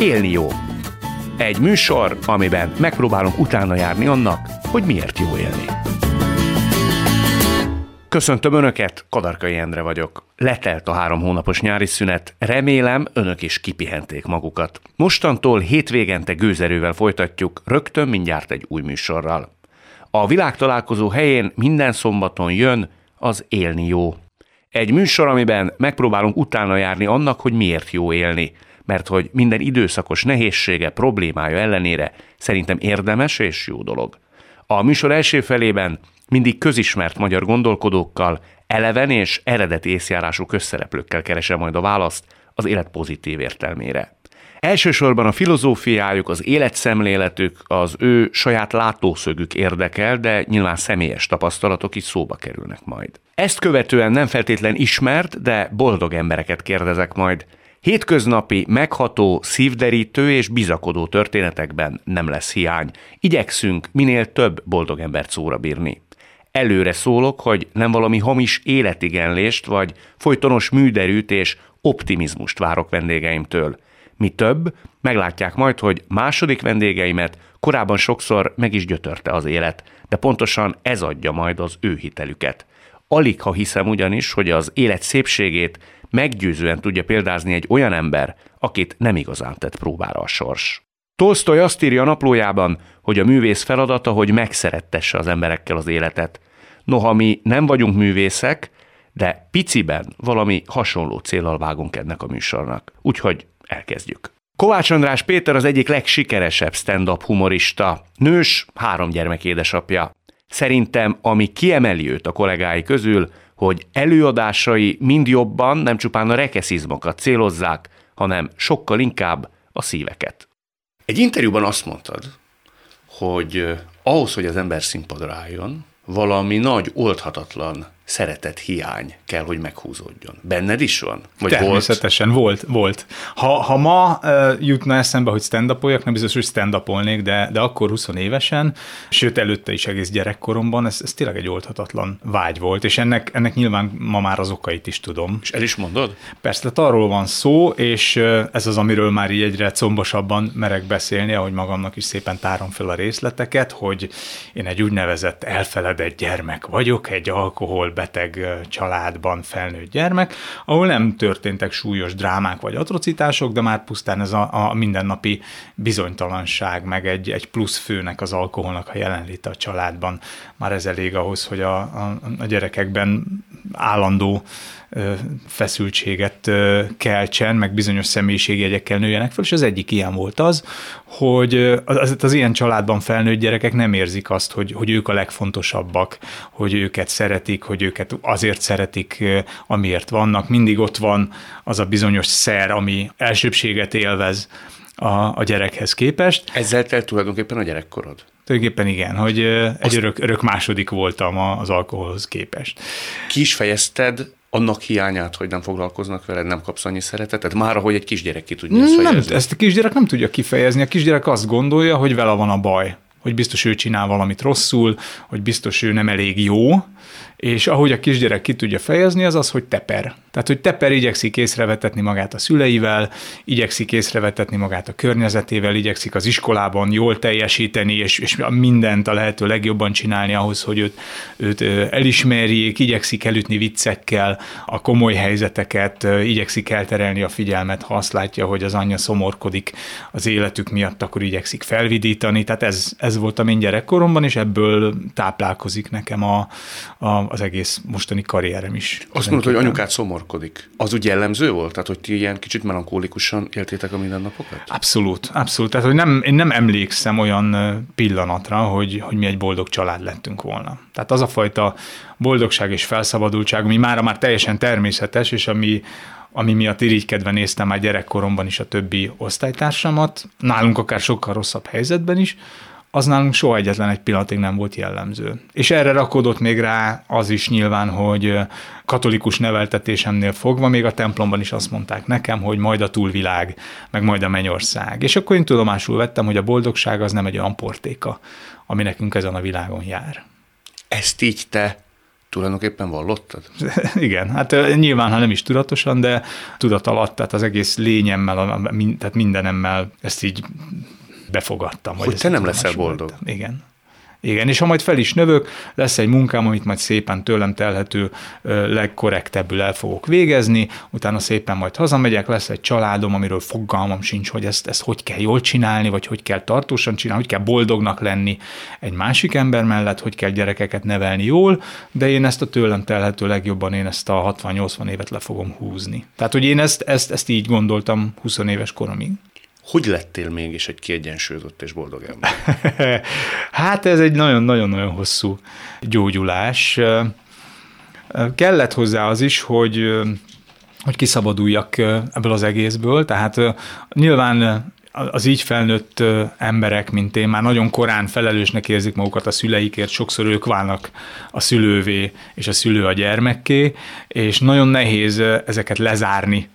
Élni jó. Egy műsor, amiben megpróbálunk utána járni annak, hogy miért jó élni. Köszöntöm Önöket, Kadarkai Endre vagyok. Letelt a három hónapos nyári szünet, remélem Önök is kipihenték magukat. Mostantól hétvégente gőzerővel folytatjuk, rögtön mindjárt egy új műsorral. A világtalálkozó helyén minden szombaton jön az Élni jó. Egy műsor, amiben megpróbálunk utána járni annak, hogy miért jó élni, mert hogy minden időszakos nehézsége, problémája ellenére szerintem érdemes és jó dolog. A műsor első felében mindig közismert magyar gondolkodókkal, eleven és eredeti észjárású közszereplőkkel keresem majd a választ az élet pozitív értelmére. Elsősorban a filozófiájuk, az életszemléletük, az ő saját látószögük érdekel, de nyilván személyes tapasztalatok is szóba kerülnek majd. Ezt követően nem feltétlen ismert, de boldog embereket kérdezek majd. Hétköznapi, megható, szívderítő és bizakodó történetekben nem lesz hiány. Igyekszünk minél több boldog embert szóra bírni. Előre szólok, hogy nem valami hamis életigenlést vagy folytonos műderűt és optimizmust várok vendégeimtől. Mi több, meglátják majd, hogy második vendégeimet korábban sokszor meg is gyötörte az élet, de pontosan ez adja majd az ő hitelüket. Alig ha hiszem ugyanis, hogy az élet szépségét meggyőzően tudja példázni egy olyan ember, akit nem igazán tett próbára a sors. Tolstoy azt írja a naplójában, hogy a művész feladata, hogy megszerettesse az emberekkel az életet. Noha mi nem vagyunk művészek, de piciben valami hasonló célral vágunk ennek a műsornak. Úgyhogy elkezdjük. Kovács András Péter az egyik legsikeresebb stand-up humorista. Nős, három gyermek édesapja. Szerintem, ami kiemeli őt a kollégái közül, hogy előadásai mind jobban nem csupán a rekeszizmokat célozzák, hanem sokkal inkább a szíveket. Egy interjúban azt mondtad, hogy ahhoz, hogy az ember színpadra álljon, valami nagy, oldhatatlan szeretet hiány kell, hogy meghúzódjon. Benned is van? Vagy Természetesen volt? volt. Ha, ha ma uh, jutna eszembe, hogy stand nem biztos, hogy stand de, de akkor 20 évesen, sőt előtte is egész gyerekkoromban, ez, ez tényleg egy oldhatatlan vágy volt, és ennek, ennek nyilván ma már az okait is tudom. És el is mondod? Persze, tehát arról van szó, és ez az, amiről már így egyre combosabban merek beszélni, ahogy magamnak is szépen tárom fel a részleteket, hogy én egy úgynevezett elfeledett gyermek vagyok, egy alkohol beteg családban felnőtt gyermek, ahol nem történtek súlyos drámák vagy atrocitások, de már pusztán ez a, a mindennapi bizonytalanság, meg egy, egy plusz főnek az alkoholnak a jelenléte a családban, már ez elég ahhoz, hogy a, a, a gyerekekben állandó feszültséget keltsen, meg bizonyos személyiségjegyekkel nőjenek fel, és az egyik ilyen volt az, hogy az, az ilyen családban felnőtt gyerekek nem érzik azt, hogy, hogy ők a legfontosabbak, hogy őket szeretik, hogy őket azért szeretik, amiért vannak. Mindig ott van az a bizonyos szer, ami elsőbséget élvez a, a gyerekhez képest. Ezzel telt tulajdonképpen a gyerekkorod? Tulajdonképpen igen, hogy egy Azt... örök, örök második voltam az alkoholhoz képest. Ki is fejezted annak hiányát, hogy nem foglalkoznak veled, nem kapsz annyi szeretetet? Már ahogy egy kisgyerek ki tudja ezt fejezni. Nem, ezt a kisgyerek nem tudja kifejezni. A kisgyerek azt gondolja, hogy vele van a baj hogy biztos ő csinál valamit rosszul, hogy biztos ő nem elég jó, és ahogy a kisgyerek ki tudja fejezni, az az, hogy teper. Tehát, hogy teper igyekszik észrevetetni magát a szüleivel, igyekszik észrevetetni magát a környezetével, igyekszik az iskolában jól teljesíteni, és, és mindent a lehető legjobban csinálni ahhoz, hogy őt, őt elismerjék, igyekszik elütni viccekkel a komoly helyzeteket, igyekszik elterelni a figyelmet, ha azt látja, hogy az anyja szomorkodik az életük miatt, akkor igyekszik felvidítani. Tehát ez, ez volt a én gyerekkoromban, és ebből táplálkozik nekem a, a, az egész mostani karrierem is. Azt mondod, hogy anyukát szomorkodik. Az úgy jellemző volt? Tehát, hogy ti ilyen kicsit melankólikusan éltétek a mindennapokat? Abszolút, abszolút. Tehát, hogy nem, én nem emlékszem olyan pillanatra, hogy, hogy mi egy boldog család lettünk volna. Tehát az a fajta boldogság és felszabadultság, ami mára már teljesen természetes, és ami, ami miatt irigykedve néztem már gyerekkoromban is a többi osztálytársamat, nálunk akár sokkal rosszabb helyzetben is, az nálunk soha egyetlen egy pillanatig nem volt jellemző. És erre rakodott még rá az is nyilván, hogy katolikus neveltetésemnél fogva még a templomban is azt mondták nekem, hogy majd a túlvilág, meg majd a mennyország. És akkor én tudomásul vettem, hogy a boldogság az nem egy olyan portéka, ami nekünk ezen a világon jár. Ezt így te tulajdonképpen vallottad? Igen, hát nyilván, ha nem is tudatosan, de tudat alatt, tehát az egész lényemmel, tehát mindenemmel ezt így befogadtam. Hogy te nem leszel boldog. Igen. Igen, és ha majd fel is növök, lesz egy munkám, amit majd szépen tőlem telhető legkorrektebbül el fogok végezni, utána szépen majd hazamegyek, lesz egy családom, amiről fogalmam sincs, hogy ezt, ezt hogy kell jól csinálni, vagy hogy kell tartósan csinálni, hogy kell boldognak lenni egy másik ember mellett, hogy kell gyerekeket nevelni jól, de én ezt a tőlem telhető legjobban, én ezt a 60-80 évet le fogom húzni. Tehát, hogy én ezt, ezt, ezt így gondoltam 20 éves koromig. Hogy lettél mégis egy kiegyensúlyozott és boldog ember? hát ez egy nagyon-nagyon-nagyon hosszú gyógyulás. Kellett hozzá az is, hogy hogy kiszabaduljak ebből az egészből, tehát nyilván az így felnőtt emberek, mint én, már nagyon korán felelősnek érzik magukat a szüleikért, sokszor ők válnak a szülővé, és a szülő a gyermekké, és nagyon nehéz ezeket lezárni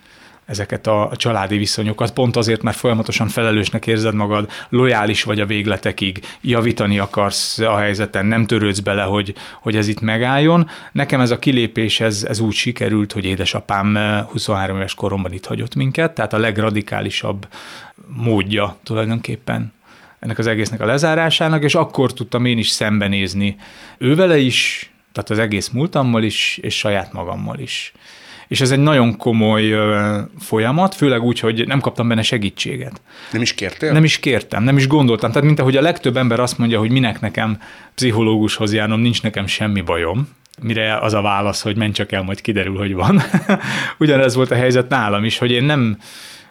ezeket a, családi viszonyokat, pont azért, mert folyamatosan felelősnek érzed magad, lojális vagy a végletekig, javítani akarsz a helyzeten, nem törődsz bele, hogy, hogy ez itt megálljon. Nekem ez a kilépés, ez, ez úgy sikerült, hogy édesapám 23 éves koromban itt hagyott minket, tehát a legradikálisabb módja tulajdonképpen ennek az egésznek a lezárásának, és akkor tudtam én is szembenézni ővele is, tehát az egész múltammal is, és saját magammal is és ez egy nagyon komoly folyamat, főleg úgy, hogy nem kaptam benne segítséget. Nem is kértél? Nem is kértem, nem is gondoltam. Tehát mint ahogy a legtöbb ember azt mondja, hogy minek nekem pszichológushoz járnom, nincs nekem semmi bajom, mire az a válasz, hogy menj csak el, majd kiderül, hogy van. Ugyanez volt a helyzet nálam is, hogy én nem,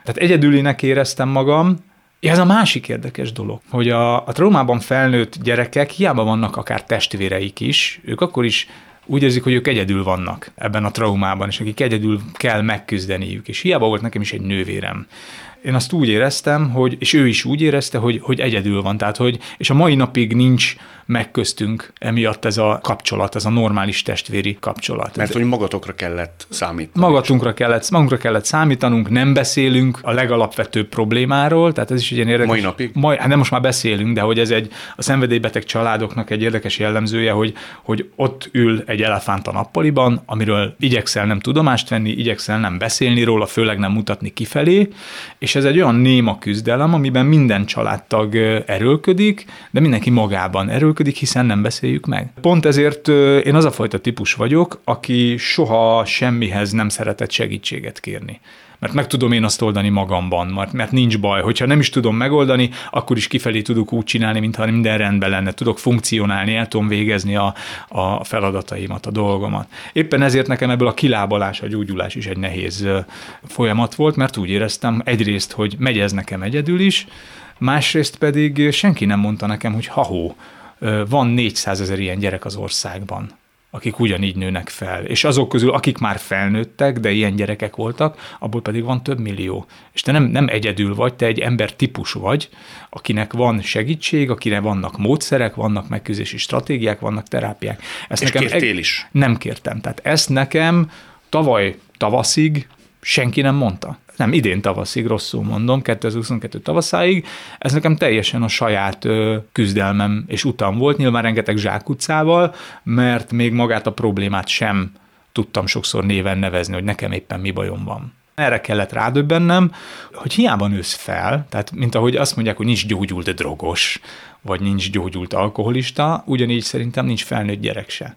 tehát egyedülinek éreztem magam, ez a másik érdekes dolog, hogy a, a traumában felnőtt gyerekek hiába vannak akár testvéreik is, ők akkor is úgy érzik, hogy ők egyedül vannak ebben a traumában, és akik egyedül kell megküzdeniük. És hiába volt nekem is egy nővérem, én azt úgy éreztem, hogy, és ő is úgy érezte, hogy, hogy egyedül van, tehát hogy, és a mai napig nincs megköztünk emiatt ez a kapcsolat, ez a normális testvéri kapcsolat. Mert hogy magatokra kellett számítani. Magatunkra kellett, magunkra kellett számítanunk, nem beszélünk a legalapvetőbb problémáról, tehát ez is egy ilyen érdekes. Mai napig? Mai, hát nem most már beszélünk, de hogy ez egy a szenvedélybeteg családoknak egy érdekes jellemzője, hogy, hogy ott ül egy elefánt a nappaliban, amiről igyekszel nem tudomást venni, igyekszel nem beszélni róla, főleg nem mutatni kifelé, és ez egy olyan néma küzdelem, amiben minden családtag erőlködik, de mindenki magában erőlködik, hiszen nem beszéljük meg. Pont ezért én az a fajta típus vagyok, aki soha semmihez nem szeretett segítséget kérni mert meg tudom én azt oldani magamban, mert, mert nincs baj. Hogyha nem is tudom megoldani, akkor is kifelé tudok úgy csinálni, mintha minden rendben lenne. Tudok funkcionálni, el tudom végezni a, a feladataimat, a dolgomat. Éppen ezért nekem ebből a kilábalás, a gyógyulás is egy nehéz folyamat volt, mert úgy éreztem egyrészt, hogy megy ez nekem egyedül is, másrészt pedig senki nem mondta nekem, hogy ha van 400 ezer ilyen gyerek az országban akik ugyanígy nőnek fel. És azok közül, akik már felnőttek, de ilyen gyerekek voltak, abból pedig van több millió. És te nem, nem egyedül vagy, te egy ember típus vagy, akinek van segítség, akire vannak módszerek, vannak megküzdési stratégiák, vannak terápiák. Ezt És nekem kértél is? Nem kértem. Tehát ezt nekem tavaly tavaszig senki nem mondta nem idén tavaszig, rosszul mondom, 2022 tavaszáig, ez nekem teljesen a saját küzdelmem és utam volt, nyilván rengeteg zsákutcával, mert még magát a problémát sem tudtam sokszor néven nevezni, hogy nekem éppen mi bajom van. Erre kellett rádöbbennem, hogy hiába nősz fel, tehát mint ahogy azt mondják, hogy nincs gyógyult drogos, vagy nincs gyógyult alkoholista, ugyanígy szerintem nincs felnőtt gyerek se.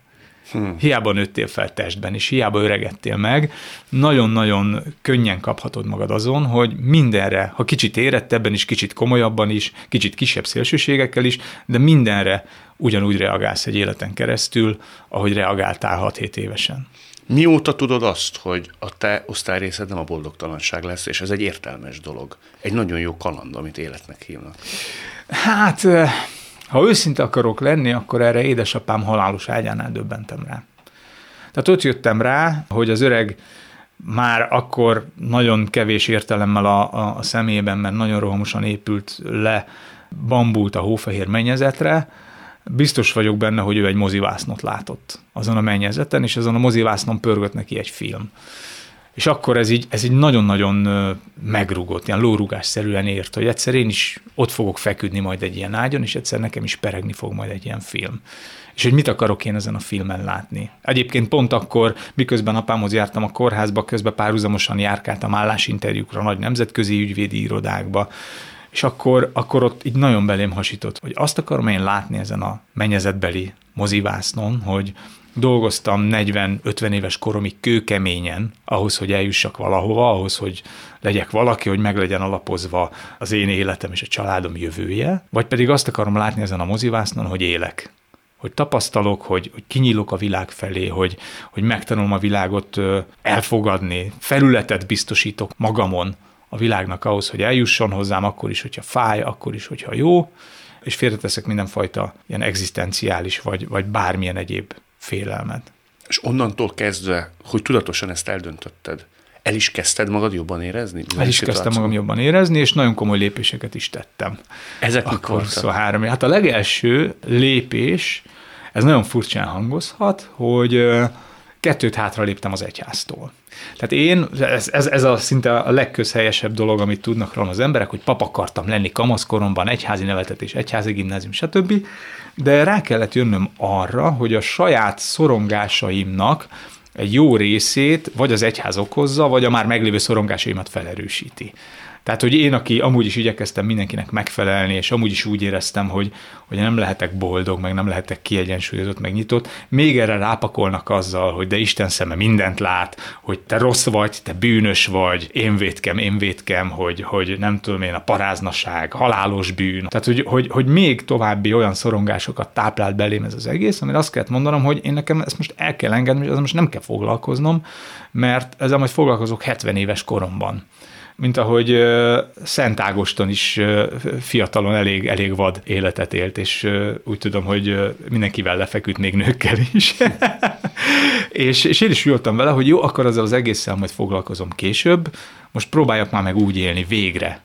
Hmm. Hiába nőttél fel testben, és hiába öregedtél meg, nagyon-nagyon könnyen kaphatod magad azon, hogy mindenre, ha kicsit érettebben is, kicsit komolyabban is, kicsit kisebb szélsőségekkel is, de mindenre ugyanúgy reagálsz egy életen keresztül, ahogy reagáltál 6-7 évesen. Mióta tudod azt, hogy a te osztályrészed nem a boldogtalanság lesz, és ez egy értelmes dolog. Egy nagyon jó kaland, amit életnek hívnak. Hát ha őszinte akarok lenni, akkor erre édesapám halálos ágyánál döbbentem rá. Tehát ott jöttem rá, hogy az öreg már akkor nagyon kevés értelemmel a, a, a szemében, mert nagyon rohamosan épült le, bambult a hófehér mennyezetre, biztos vagyok benne, hogy ő egy mozivásznot látott azon a mennyezeten, és azon a mozivásznon pörgött neki egy film. És akkor ez így, ez így nagyon-nagyon megrugott, ilyen lórugásszerűen ért, hogy egyszer én is ott fogok feküdni majd egy ilyen ágyon, és egyszer nekem is peregni fog majd egy ilyen film. És hogy mit akarok én ezen a filmen látni. Egyébként pont akkor, miközben apámhoz jártam a kórházba, közben párhuzamosan járkáltam állásinterjúkra nagy nemzetközi ügyvédi irodákba, és akkor, akkor ott így nagyon belém hasított, hogy azt akarom én látni ezen a mennyezetbeli mozivásznon, hogy dolgoztam 40-50 éves koromig kőkeményen, ahhoz, hogy eljussak valahova, ahhoz, hogy legyek valaki, hogy meg legyen alapozva az én életem és a családom jövője, vagy pedig azt akarom látni ezen a mozivásznon, hogy élek, hogy tapasztalok, hogy, hogy kinyílok a világ felé, hogy, hogy megtanulom a világot elfogadni, felületet biztosítok magamon a világnak ahhoz, hogy eljusson hozzám, akkor is, hogyha fáj, akkor is, hogyha jó, és félreteszek mindenfajta ilyen egzisztenciális, vagy, vagy bármilyen egyéb félelmet. És onnantól kezdve, hogy tudatosan ezt eldöntötted, el is kezdted magad jobban érezni? El is kezdtem magam jobban érezni, és nagyon komoly lépéseket is tettem. Ezek Akkor Szóval három. Hát a legelső lépés, ez nagyon furcsán hangozhat, hogy kettőt hátra léptem az egyháztól. Tehát én, ez, ez, ez a szinte a legközhelyesebb dolog, amit tudnak róla az emberek, hogy pap akartam lenni kamaszkoromban, egyházi nevetetés, egyházi gimnázium, stb. De rá kellett jönnöm arra, hogy a saját szorongásaimnak egy jó részét vagy az egyház okozza, vagy a már meglévő szorongásaimat felerősíti. Tehát, hogy én, aki amúgy is igyekeztem mindenkinek megfelelni, és amúgy is úgy éreztem, hogy, hogy nem lehetek boldog, meg nem lehetek kiegyensúlyozott, meg nyitott, még erre rápakolnak azzal, hogy de Isten szeme mindent lát, hogy te rossz vagy, te bűnös vagy, én védkem, én védkem, hogy, hogy nem tudom én, a paráznaság, halálos bűn. Tehát, hogy, hogy, hogy még további olyan szorongásokat táplált belém ez az egész, amire azt kellett mondanom, hogy én nekem ezt most el kell engedni, hogy most nem kell foglalkoznom, mert ezzel majd foglalkozok 70 éves koromban mint ahogy Szent Ágoston is fiatalon elég, elég vad életet élt, és úgy tudom, hogy mindenkivel lefeküdt, még nőkkel is. és, és én is jöttem vele, hogy jó, akkor azzal az egésszel majd foglalkozom később, most próbáljak már meg úgy élni végre,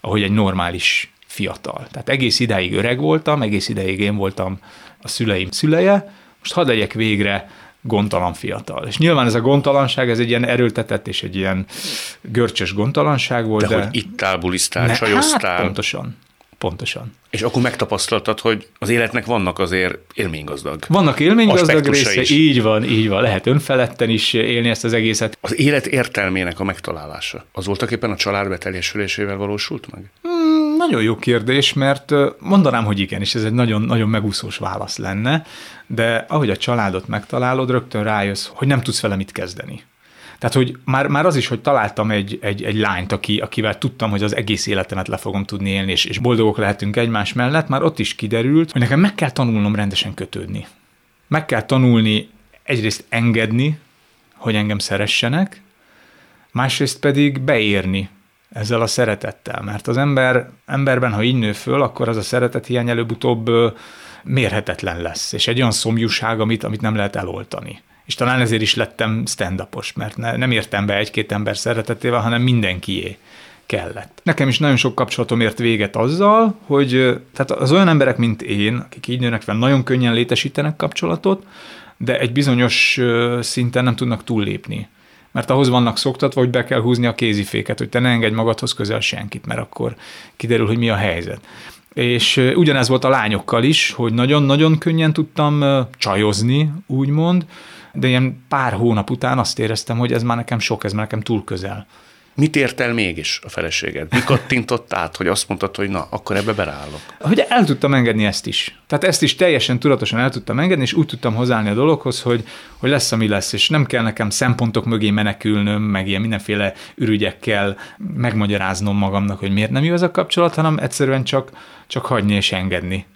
ahogy egy normális fiatal. Tehát egész ideig öreg voltam, egész ideig én voltam a szüleim szüleje, most hadd legyek végre gondtalan fiatal. És nyilván ez a gondtalanság, ez egy ilyen erőltetett és egy ilyen görcsös gondtalanság volt. De, de hogy ittál, bulisztál, ne, csajoztál. Hát pontosan. Pontosan. És akkor megtapasztaltad, hogy az életnek vannak azért élménygazdag. Vannak élménygazdag része, is. így van, így van. Lehet önfeledten is élni ezt az egészet. Az élet értelmének a megtalálása, az voltak éppen a család beteljesülésével valósult meg? Hmm, nagyon jó kérdés, mert mondanám, hogy igen, és ez egy nagyon, nagyon megúszós válasz lenne, de ahogy a családot megtalálod, rögtön rájössz, hogy nem tudsz vele mit kezdeni. Tehát, hogy már, már az is, hogy találtam egy, egy, egy lányt, aki, akivel tudtam, hogy az egész életemet le fogom tudni élni, és, és boldogok lehetünk egymás mellett, már ott is kiderült, hogy nekem meg kell tanulnom rendesen kötődni. Meg kell tanulni egyrészt engedni, hogy engem szeressenek, másrészt pedig beérni ezzel a szeretettel, mert az ember, emberben, ha így nő föl, akkor az a szeretet hiány előbb-utóbb mérhetetlen lesz, és egy olyan szomjúság, amit, amit nem lehet eloltani. És talán ezért is lettem stand mert ne, nem értem be egy-két ember szeretetével, hanem mindenkié kellett. Nekem is nagyon sok kapcsolatom ért véget azzal, hogy tehát az olyan emberek, mint én, akik így nőnek fel, nagyon könnyen létesítenek kapcsolatot, de egy bizonyos szinten nem tudnak túllépni. Mert ahhoz vannak szoktatva, hogy be kell húzni a kéziféket, hogy te ne engedj magadhoz közel senkit, mert akkor kiderül, hogy mi a helyzet. És ugyanez volt a lányokkal is, hogy nagyon-nagyon könnyen tudtam csajozni, úgymond, de ilyen pár hónap után azt éreztem, hogy ez már nekem sok, ez már nekem túl közel. Mit ért el mégis a feleséged? Mi kattintott át, hogy azt mondtad, hogy na, akkor ebbe berállok? Hogy el tudtam engedni ezt is. Tehát ezt is teljesen tudatosan el tudtam engedni, és úgy tudtam hozzáállni a dologhoz, hogy, hogy lesz, ami lesz, és nem kell nekem szempontok mögé menekülnöm, meg ilyen mindenféle ürügyekkel megmagyaráznom magamnak, hogy miért nem jó ez a kapcsolat, hanem egyszerűen csak, csak hagyni és engedni.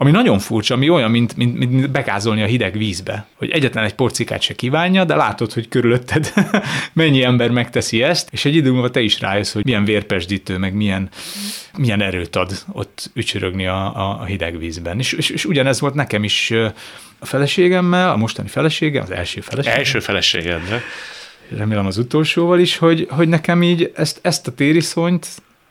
Ami nagyon furcsa, ami olyan, mint, mint, mint bekázolni a hideg vízbe, hogy egyetlen egy porcikát se kívánja, de látod, hogy körülötted mennyi ember megteszi ezt, és egy idő múlva te is rájössz, hogy milyen vérpesdítő, meg milyen, milyen erőt ad ott ücsörögni a, a, hideg vízben. És, és, és ugyanez volt nekem is a feleségemmel, a mostani feleségem, az első feleségem. Első feleséged, remélem az utolsóval is, hogy, hogy nekem így ezt, ezt a tériszonyt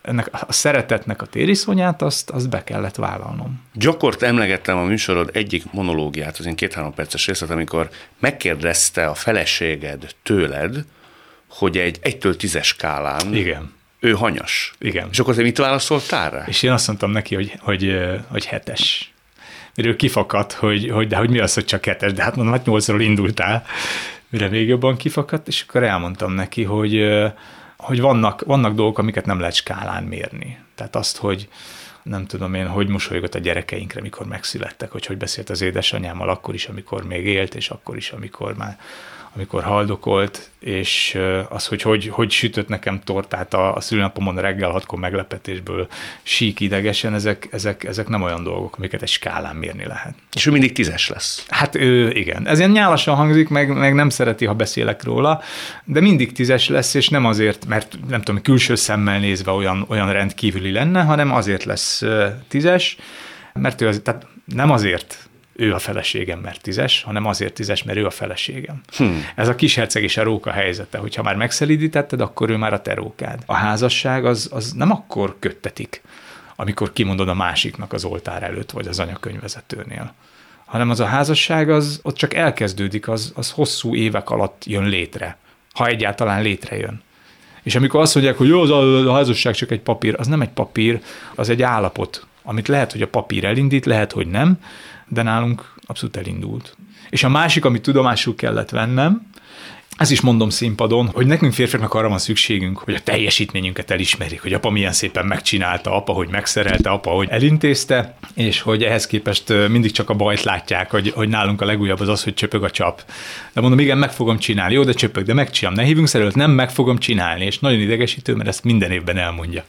ennek a szeretetnek a tériszonyát, azt, azt be kellett vállalnom. Gyakort emlegettem a műsorod egyik monológiát, az én két-három perces részlet, amikor megkérdezte a feleséged tőled, hogy egy egytől tízes skálán Igen. ő hanyas. Igen. És akkor te mit válaszoltál rá? És én azt mondtam neki, hogy, hogy, hogy hetes. Miről kifakadt, hogy, hogy, de hogy mi az, hogy csak hetes, de hát mondom, hát nyolcról indultál, mire még jobban kifakadt, és akkor elmondtam neki, hogy, hogy vannak, vannak dolgok, amiket nem lehet skálán mérni. Tehát azt, hogy nem tudom én, hogy mosolygott a gyerekeinkre, mikor megszülettek, hogy hogy beszélt az édesanyámmal akkor is, amikor még élt, és akkor is, amikor már amikor haldokolt, és az, hogy hogy, hogy sütött nekem tortát a, a szülőnapomon reggel hatkor meglepetésből sík idegesen, ezek, ezek, ezek nem olyan dolgok, amiket egy skálán mérni lehet. És ő mindig tízes lesz. Hát ő, igen. Ez ilyen nyálasan hangzik, meg, meg nem szereti, ha beszélek róla, de mindig tízes lesz, és nem azért, mert nem tudom, külső szemmel nézve olyan, olyan rendkívüli lenne, hanem azért lesz tízes, mert ő az, tehát nem azért ő a feleségem, mert tízes, hanem azért tízes, mert ő a feleségem. Hmm. Ez a kisherceg és a róka helyzete, hogyha már megszelídítetted, akkor ő már a terókád. A házasság az, az nem akkor köttetik, amikor kimondod a másiknak az oltár előtt, vagy az anyakönyvezetőnél hanem az a házasság az ott csak elkezdődik, az, az hosszú évek alatt jön létre, ha egyáltalán létrejön. És amikor azt mondják, hogy jó, az a házasság csak egy papír, az nem egy papír, az egy állapot, amit lehet, hogy a papír elindít, lehet, hogy nem, de nálunk abszolút elindult. És a másik, amit tudomásul kellett vennem, ez is mondom színpadon, hogy nekünk férfiaknak arra van szükségünk, hogy a teljesítményünket elismerjük, hogy apa milyen szépen megcsinálta, apa, hogy megszerelte, apa, hogy elintézte, és hogy ehhez képest mindig csak a bajt látják, hogy, hogy nálunk a legújabb az az, hogy csöpög a csap. De mondom, igen, meg fogom csinálni, jó, de csöpög, de megcsinálom. Ne hívunk szerelőt, nem meg fogom csinálni, és nagyon idegesítő, mert ezt minden évben elmondja.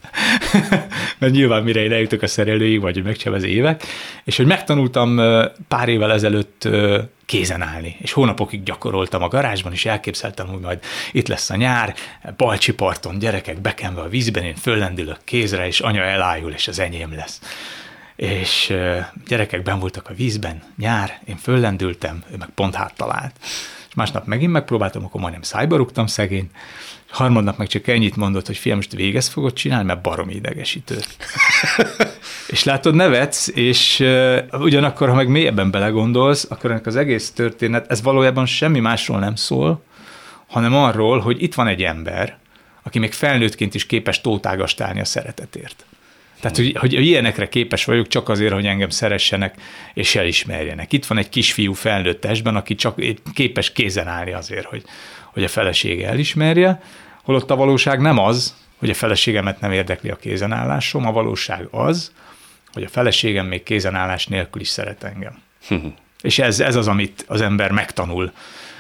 mert nyilván mire én eljutok a szerelőig, vagy hogy megcsinálom az évek, és hogy megtanultam pár évvel ezelőtt kézen állni. És hónapokig gyakoroltam a garázsban, és elképzeltem, hogy majd itt lesz a nyár, Balcsi parton, gyerekek bekenve a vízben, én föllendülök kézre, és anya elájul, és az enyém lesz. És gyerekek ben voltak a vízben, nyár, én föllendültem, ő meg pont háttalált. És másnap megint megpróbáltam, akkor majdnem szájba rúgtam szegény, harmadnap meg csak ennyit mondott, hogy fiam, most végez fogod csinálni, mert barom idegesítő. és látod, nevetsz, és uh, ugyanakkor, ha meg mélyebben belegondolsz, akkor ennek az egész történet, ez valójában semmi másról nem szól, hanem arról, hogy itt van egy ember, aki még felnőttként is képes tótágastálni a szeretetért. Tehát, hogy, hogy ilyenekre képes vagyok csak azért, hogy engem szeressenek és elismerjenek. Itt van egy kisfiú felnőtt testben, aki csak képes kézen állni azért, hogy, hogy a felesége elismerje, holott a valóság nem az, hogy a feleségemet nem érdekli a kézenállásom, a valóság az, hogy a feleségem még kézenállás nélkül is szeret engem. és ez, ez az, amit az ember megtanul,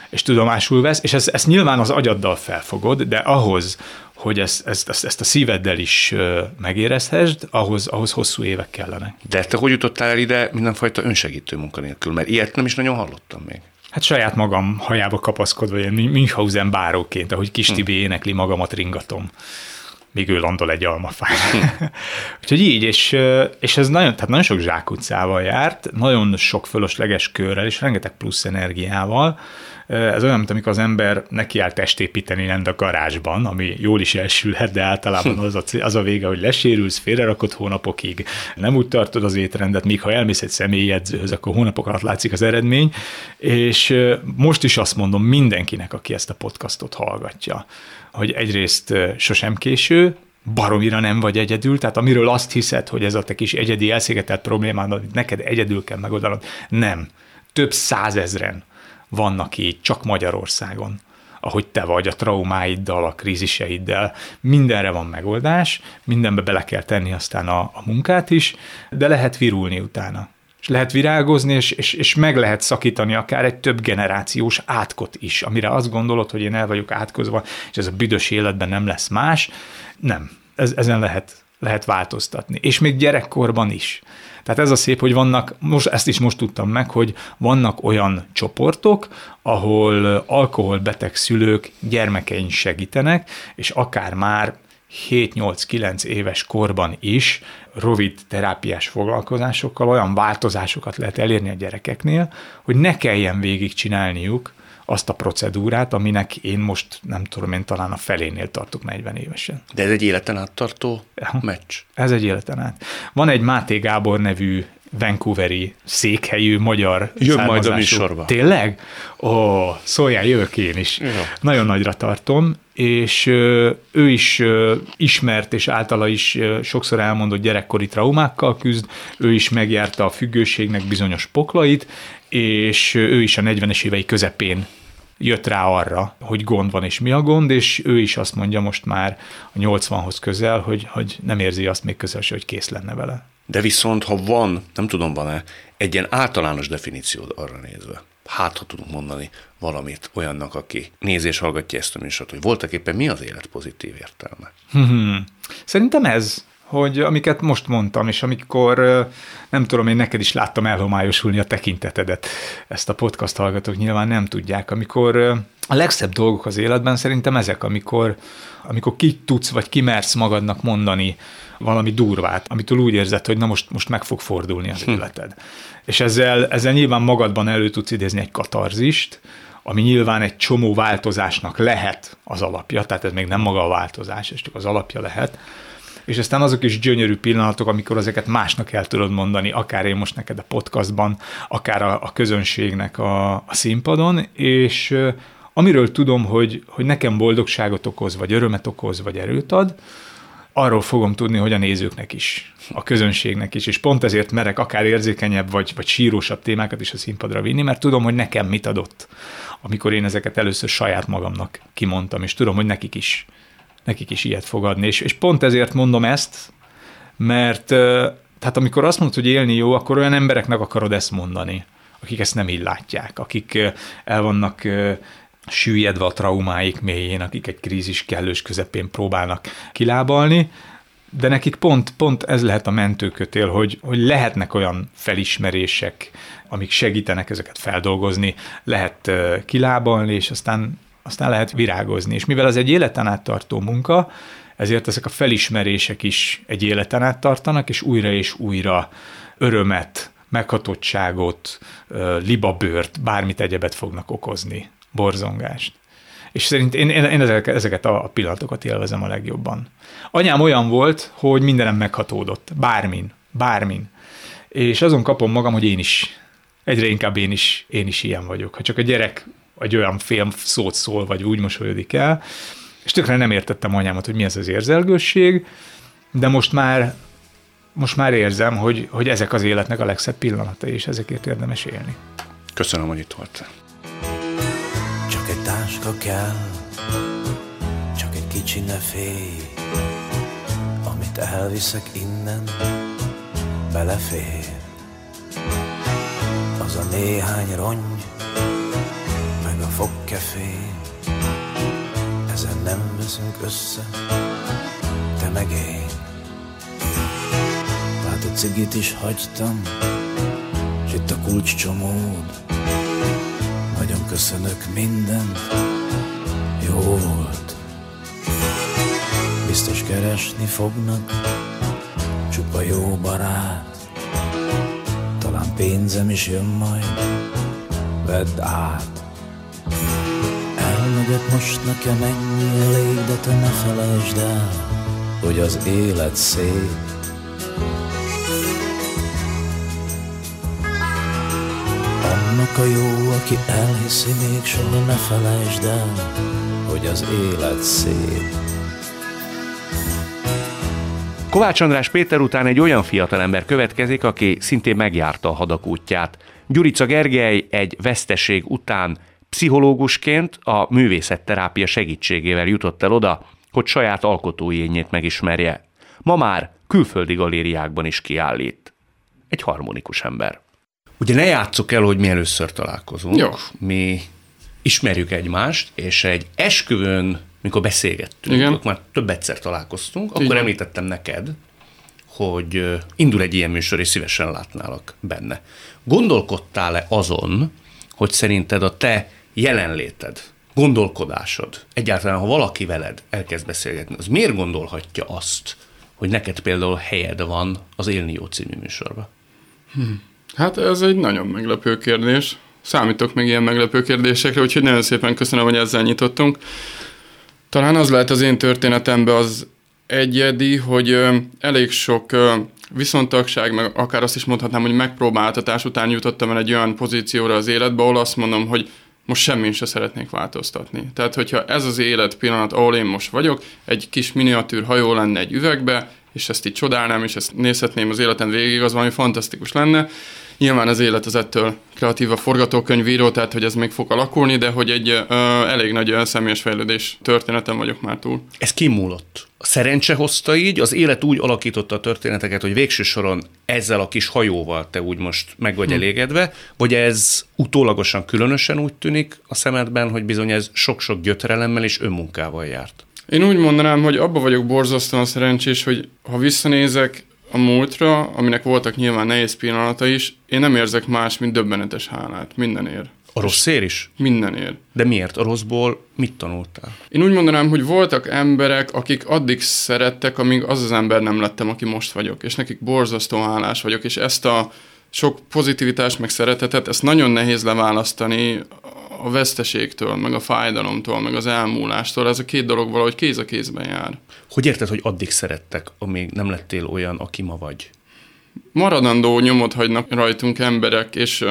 és tudomásul vesz, és ezt, ezt nyilván az agyaddal felfogod, de ahhoz, hogy ezt, ezt, ezt, ezt a szíveddel is megérezhessd, ahhoz, ahhoz hosszú évek kellene. De te hogy jutottál el ide mindenfajta önsegítő munkanélkül? Mert ilyet nem is nagyon hallottam még. Hát saját magam hajába kapaszkodva, ilyen Münchhausen báróként, ahogy Kis Tibi hm. énekli, magamat ringatom míg ő landol egy almafán. Hm. Úgyhogy így, és, és ez nagyon, tehát nagyon sok zsákutcával járt, nagyon sok fölösleges körrel, és rengeteg plusz energiával, ez olyan, mint amikor az ember nekiáll testépíteni lent a garázsban, ami jól is elsülhet, de általában az a, az a vége, hogy lesérülsz, félrerakott hónapokig, nem úgy tartod az étrendet, míg ha elmész egy személyedzőhöz, akkor hónapok alatt látszik az eredmény, és most is azt mondom mindenkinek, aki ezt a podcastot hallgatja, hogy egyrészt sosem késő, baromira nem vagy egyedül, tehát amiről azt hiszed, hogy ez a te kis egyedi elszigetelt problémád, amit neked egyedül kell megoldanod, nem. Több százezren vannak így csak Magyarországon, ahogy te vagy a traumáiddal, a kríziseiddel, mindenre van megoldás, mindenbe bele kell tenni aztán a, a munkát is, de lehet virulni utána. És lehet virágozni, és, és, és meg lehet szakítani akár egy több generációs átkot is, amire azt gondolod, hogy én el vagyok átkozva, és ez a büdös életben nem lesz más. Nem, ez, ezen lehet, lehet változtatni. És még gyerekkorban is. Tehát ez a szép, hogy vannak, most ezt is most tudtam meg, hogy vannak olyan csoportok, ahol alkoholbeteg szülők gyermekein segítenek, és akár már 7-8-9 éves korban is rövid terápiás foglalkozásokkal olyan változásokat lehet elérni a gyerekeknél, hogy ne kelljen végigcsinálniuk azt a procedúrát, aminek én most nem tudom, én talán a felénél tartok 40 évesen. De ez egy életen át tartó ja. meccs? Ez egy életen át. Van egy Máté Gábor nevű Vancouveri székhelyű magyar Jön majd a műsorba. Tényleg? Ó, szóljál, jövök én is. Ja. Nagyon nagyra tartom, és ő is ismert, és általa is sokszor elmondott gyerekkori traumákkal küzd, ő is megjárta a függőségnek bizonyos poklait, és ő is a 40-es évei közepén jött rá arra, hogy gond van, és mi a gond, és ő is azt mondja most már a 80-hoz közel, hogy, hogy nem érzi azt még közel hogy kész lenne vele. De viszont, ha van, nem tudom, van-e, egy ilyen általános definíciód arra nézve, hát ha tudunk mondani valamit olyannak, aki nézés hallgatja ezt a műsort, hogy voltak éppen mi az élet pozitív értelme? Hmm. Szerintem ez, hogy amiket most mondtam, és amikor nem tudom, én neked is láttam elhomályosulni a tekintetedet, ezt a podcast hallgatók nyilván nem tudják, amikor a legszebb dolgok az életben szerintem ezek, amikor, amikor ki tudsz, vagy kimersz magadnak mondani valami durvát, amitől úgy érzed, hogy na most, most meg fog fordulni az hm. életed. És ezzel, ezzel nyilván magadban elő tudsz idézni egy katarzist, ami nyilván egy csomó változásnak lehet az alapja, tehát ez még nem maga a változás, ez csak az alapja lehet, és aztán azok is gyönyörű pillanatok, amikor ezeket másnak el tudod mondani, akár én most neked a podcastban, akár a, a közönségnek a, a színpadon, és amiről tudom, hogy, hogy nekem boldogságot okoz, vagy örömet okoz, vagy erőt ad, arról fogom tudni, hogy a nézőknek is, a közönségnek is, és pont ezért merek akár érzékenyebb vagy, vagy sírósabb témákat is a színpadra vinni, mert tudom, hogy nekem mit adott, amikor én ezeket először saját magamnak kimondtam, és tudom, hogy nekik is, nekik is ilyet fog adni. És, és pont ezért mondom ezt, mert tehát amikor azt mondod, hogy élni jó, akkor olyan embereknek akarod ezt mondani, akik ezt nem így látják, akik el vannak süllyedve a traumáik mélyén, akik egy krízis kellős közepén próbálnak kilábalni, de nekik pont, pont ez lehet a mentőkötél, hogy, hogy lehetnek olyan felismerések, amik segítenek ezeket feldolgozni, lehet kilábalni, és aztán, aztán lehet virágozni. És mivel ez egy életen át tartó munka, ezért ezek a felismerések is egy életen át tartanak, és újra és újra örömet, meghatottságot, libabőrt, bármit egyebet fognak okozni borzongást. És szerint én, én, én ezeket a pillanatokat élvezem a legjobban. Anyám olyan volt, hogy mindenem meghatódott. Bármin. Bármin. És azon kapom magam, hogy én is, egyre inkább én is, én is ilyen vagyok. Ha csak a gyerek egy olyan film szót szól, vagy úgy mosolyodik el, és tökre nem értettem anyámat, hogy mi ez az érzelgősség, de most már, most már érzem, hogy, hogy ezek az életnek a legszebb pillanatai, és ezekért érdemes élni. Köszönöm, hogy itt voltál táska kell, csak egy kicsi ne félj, amit elviszek innen, belefér. Az a néhány rongy, fogkefé, ezen nem veszünk össze, te meg én. Tehát a cigit is hagytam, s itt a kulcs csomód, nagyon köszönök mindent, jó volt. Biztos keresni fognak, csupa jó barát. Talán pénzem is jön majd, vedd át. Elmegyek most nekem ennyi elég, de te ne felejtsd el, hogy az élet szép Annak a jó, aki elhiszi, még soha ne felejtsd el, hogy az élet szép. Kovács András Péter után egy olyan fiatalember következik, aki szintén megjárta a hadak útját. Gyurica Gergely egy veszteség után pszichológusként a művészetterápia segítségével jutott el oda, hogy saját alkotójényét megismerje. Ma már külföldi galériákban is kiállít. Egy harmonikus ember. Ugye ne játsszuk el, hogy mi először találkozunk. Jó. Mi ismerjük egymást, és egy esküvőn, mikor beszélgettünk, Igen. akkor már több egyszer találkoztunk, akkor Igen. említettem neked, hogy indul egy ilyen műsor, és szívesen látnálak benne. Gondolkodtál-e azon, hogy szerinted a te jelenléted, gondolkodásod, egyáltalán ha valaki veled elkezd beszélgetni, az miért gondolhatja azt, hogy neked például helyed van az Élni Jó című műsorban? Hmm. Hát ez egy nagyon meglepő kérdés. Számítok még ilyen meglepő kérdésekre, úgyhogy nagyon szépen köszönöm, hogy ezzel nyitottunk. Talán az lehet az én történetemben az egyedi, hogy elég sok viszontagság, meg akár azt is mondhatnám, hogy megpróbáltatás után jutottam el egy olyan pozícióra az életbe, ahol azt mondom, hogy most semmi se szeretnék változtatni. Tehát, hogyha ez az élet pillanat, ahol én most vagyok, egy kis miniatűr hajó lenne egy üvegbe, és ezt így csodálnám, és ezt nézhetném az életem végig, az valami fantasztikus lenne. Nyilván az élet az ettől kreatív a forgatókönyvíró, tehát hogy ez még fog alakulni, de hogy egy ö, elég nagy ö, személyes fejlődés történetem vagyok már túl. Ez kimúlott. A szerencse hozta így, az élet úgy alakította a történeteket, hogy végső soron ezzel a kis hajóval te úgy most meg vagy hm. elégedve, vagy ez utólagosan különösen úgy tűnik a szemedben, hogy bizony ez sok-sok gyötrelemmel és önmunkával járt? Én úgy mondanám, hogy abba vagyok borzasztóan szerencsés, hogy ha visszanézek a múltra, aminek voltak nyilván nehéz pillanata is, én nem érzek más, mint döbbenetes hálát. Mindenért. A rosszért is? Mindenért. De miért? A rosszból mit tanultál? Én úgy mondanám, hogy voltak emberek, akik addig szerettek, amíg az az ember nem lettem, aki most vagyok. És nekik borzasztó hálás vagyok, és ezt a sok pozitivitást, meg szeretetet, ezt nagyon nehéz leválasztani a veszteségtől, meg a fájdalomtól, meg az elmúlástól. Ez a két dolog valahogy kéz a kézben jár. Hogy érted, hogy addig szerettek, amíg nem lettél olyan, aki ma vagy? Maradandó nyomot hagynak rajtunk emberek, és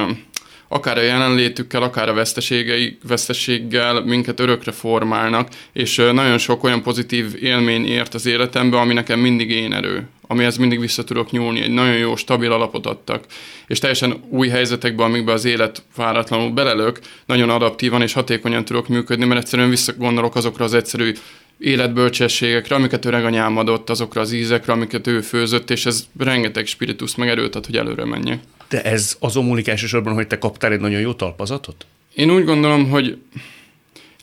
akár a jelenlétükkel, akár a veszteségei, veszteséggel minket örökre formálnak, és nagyon sok olyan pozitív élmény ért az életembe, ami nekem mindig én erő, amihez mindig vissza tudok nyúlni, egy nagyon jó, stabil alapot adtak. És teljesen új helyzetekben, amikben az élet váratlanul belelök, nagyon adaptívan és hatékonyan tudok működni, mert egyszerűen visszagondolok azokra az egyszerű életbölcsességekre, amiket öreganyám adott, azokra az ízekre, amiket ő főzött, és ez rengeteg spiritus meg erőt ad, hogy előre menjek. De ez azon múlik elsősorban, hogy te kaptál egy nagyon jó talpazatot? Én úgy gondolom, hogy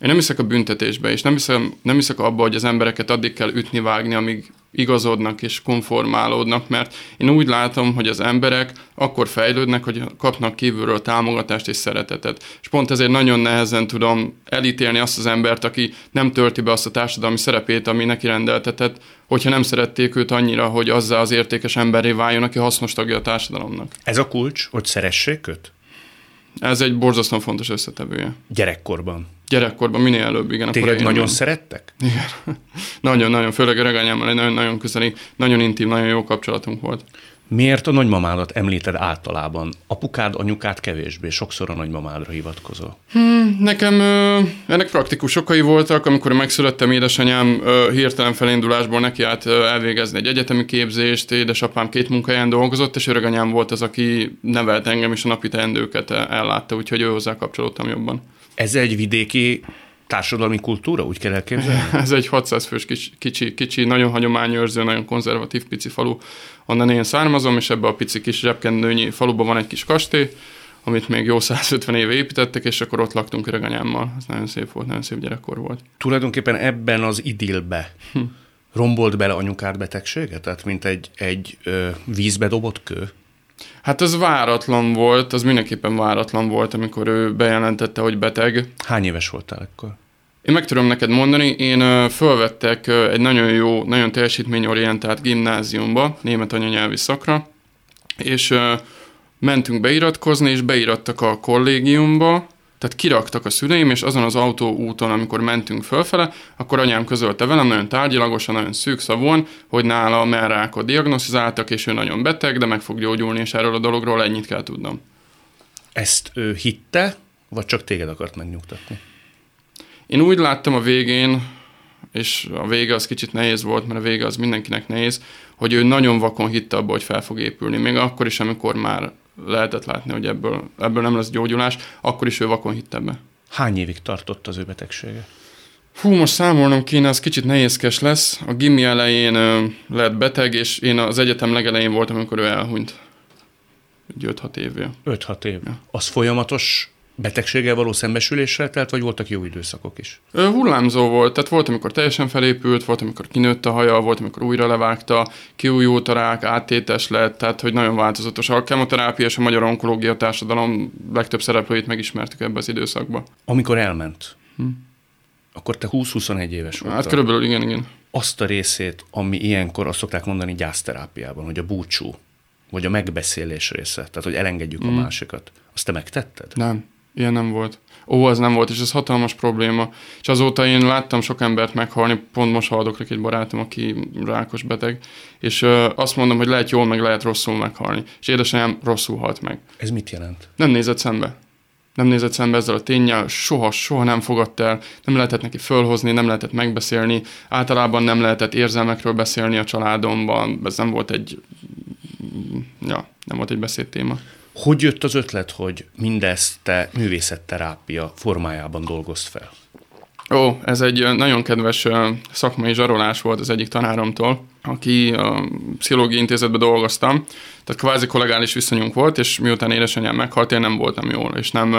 én nem hiszek a büntetésbe, és nem hiszem, nem hiszek abba, hogy az embereket addig kell ütni, vágni, amíg igazodnak és konformálódnak, mert én úgy látom, hogy az emberek akkor fejlődnek, hogy kapnak kívülről támogatást és szeretetet. És pont ezért nagyon nehezen tudom elítélni azt az embert, aki nem tölti be azt a társadalmi szerepét, ami neki rendeltetett, hogyha nem szerették őt annyira, hogy azzal az értékes emberré váljon, aki hasznos tagja a társadalomnak. Ez a kulcs, hogy szeressék őt? Ez egy borzasztóan fontos összetevője. Gyerekkorban? Gyerekkorban, minél előbb, igen. Téged nagyon van. szerettek? Igen. nagyon-nagyon, főleg öreganyámmal egy nagyon-nagyon közeli, nagyon intim, nagyon jó kapcsolatunk volt. Miért a nagymamádat említed általában? Apukád, anyukád kevésbé, sokszor a nagymamádra hivatkozol. Hmm, nekem ö, ennek praktikus okai voltak, amikor megszülettem, édesanyám ö, hirtelen felindulásból neki állt ö, elvégezni egy egyetemi képzést, édesapám két munkáján dolgozott, és öreganyám volt az, aki nevelt engem, és a napi teendőket ellátta, úgyhogy ő hozzá kapcsolódtam jobban. Ez egy vidéki társadalmi kultúra, úgy kell elképzelni? Ez egy 600 fős kicsi, kicsi, kicsi, nagyon hagyományőrző, nagyon konzervatív pici falu. Onnan én származom, és ebbe a pici kis zsebkendőnyi faluban van egy kis kastély, amit még jó 150 éve építettek, és akkor ott laktunk öreganyámmal. Ez nagyon szép volt, nagyon szép gyerekkor volt. Tulajdonképpen ebben az idillbe hm. rombolt bele anyukád betegsége? Tehát mint egy, egy ö, vízbe dobott kő? Hát az váratlan volt, az mindenképpen váratlan volt, amikor ő bejelentette, hogy beteg. Hány éves voltál akkor? Én meg tudom neked mondani, én fölvettek egy nagyon jó, nagyon teljesítményorientált gimnáziumba, német anyanyelvi szakra, és mentünk beiratkozni, és beirattak a kollégiumba, tehát kiraktak a szüleim, és azon az autóúton, amikor mentünk fölfele, akkor anyám közölte velem nagyon tárgyilagosan, nagyon szűkszavúan, hogy nála merrákot diagnosztizáltak, és ő nagyon beteg, de meg fog gyógyulni, és erről a dologról ennyit kell tudnom. Ezt ő hitte, vagy csak téged akart megnyugtatni? Én úgy láttam a végén, és a vége az kicsit nehéz volt, mert a vége az mindenkinek nehéz, hogy ő nagyon vakon hitte abba, hogy fel fog épülni. Még akkor is, amikor már lehetett látni, hogy ebből, ebből nem lesz gyógyulás, akkor is ő vakon hitte be. Hány évig tartott az ő betegsége? Hú, most számolnom kéne, az kicsit nehézkes lesz. A gimi elején ö, lett beteg, és én az egyetem legelején voltam, amikor ő elhunyt. Egy 5-6 évvel. 5-6 év. Ja. Az folyamatos betegséggel való szembesüléssel telt, vagy voltak jó időszakok is? Hullámzó volt, tehát volt, amikor teljesen felépült, volt, amikor kinőtt a haja, volt, amikor újra levágta, kiújult a rák, áttétes lett, tehát hogy nagyon változatos. A kemoterápia és a magyar onkológia társadalom legtöbb szereplőit megismertük ebbe az időszakba. Amikor elment, hm. akkor te 20-21 éves voltál. Hát körülbelül igen, igen. Azt a részét, ami ilyenkor azt szokták mondani gyászterápiában, hogy a búcsú, vagy a megbeszélés része, tehát hogy elengedjük mm. a másikat, azt te megtetted? Nem. Ilyen nem volt. Ó, az nem volt, és ez hatalmas probléma. És azóta én láttam sok embert meghalni, pont most haldok egy barátom, aki rákos beteg, és ö, azt mondom, hogy lehet jól, meg lehet rosszul meghalni. És édesanyám rosszul halt meg. Ez mit jelent? Nem nézett szembe. Nem nézett szembe ezzel a tényel, soha, soha nem fogadta el, nem lehetett neki fölhozni, nem lehetett megbeszélni, általában nem lehetett érzelmekről beszélni a családomban, ez nem volt egy, ja, nem volt egy beszédtéma. Hogy jött az ötlet, hogy mindezt te művészetterápia formájában dolgozt fel? Ó, ez egy nagyon kedves szakmai zsarolás volt az egyik tanáromtól, aki a pszichológiai intézetben dolgoztam, tehát kvázi kollegális viszonyunk volt, és miután édesanyám meghalt, én nem voltam jól, és nem,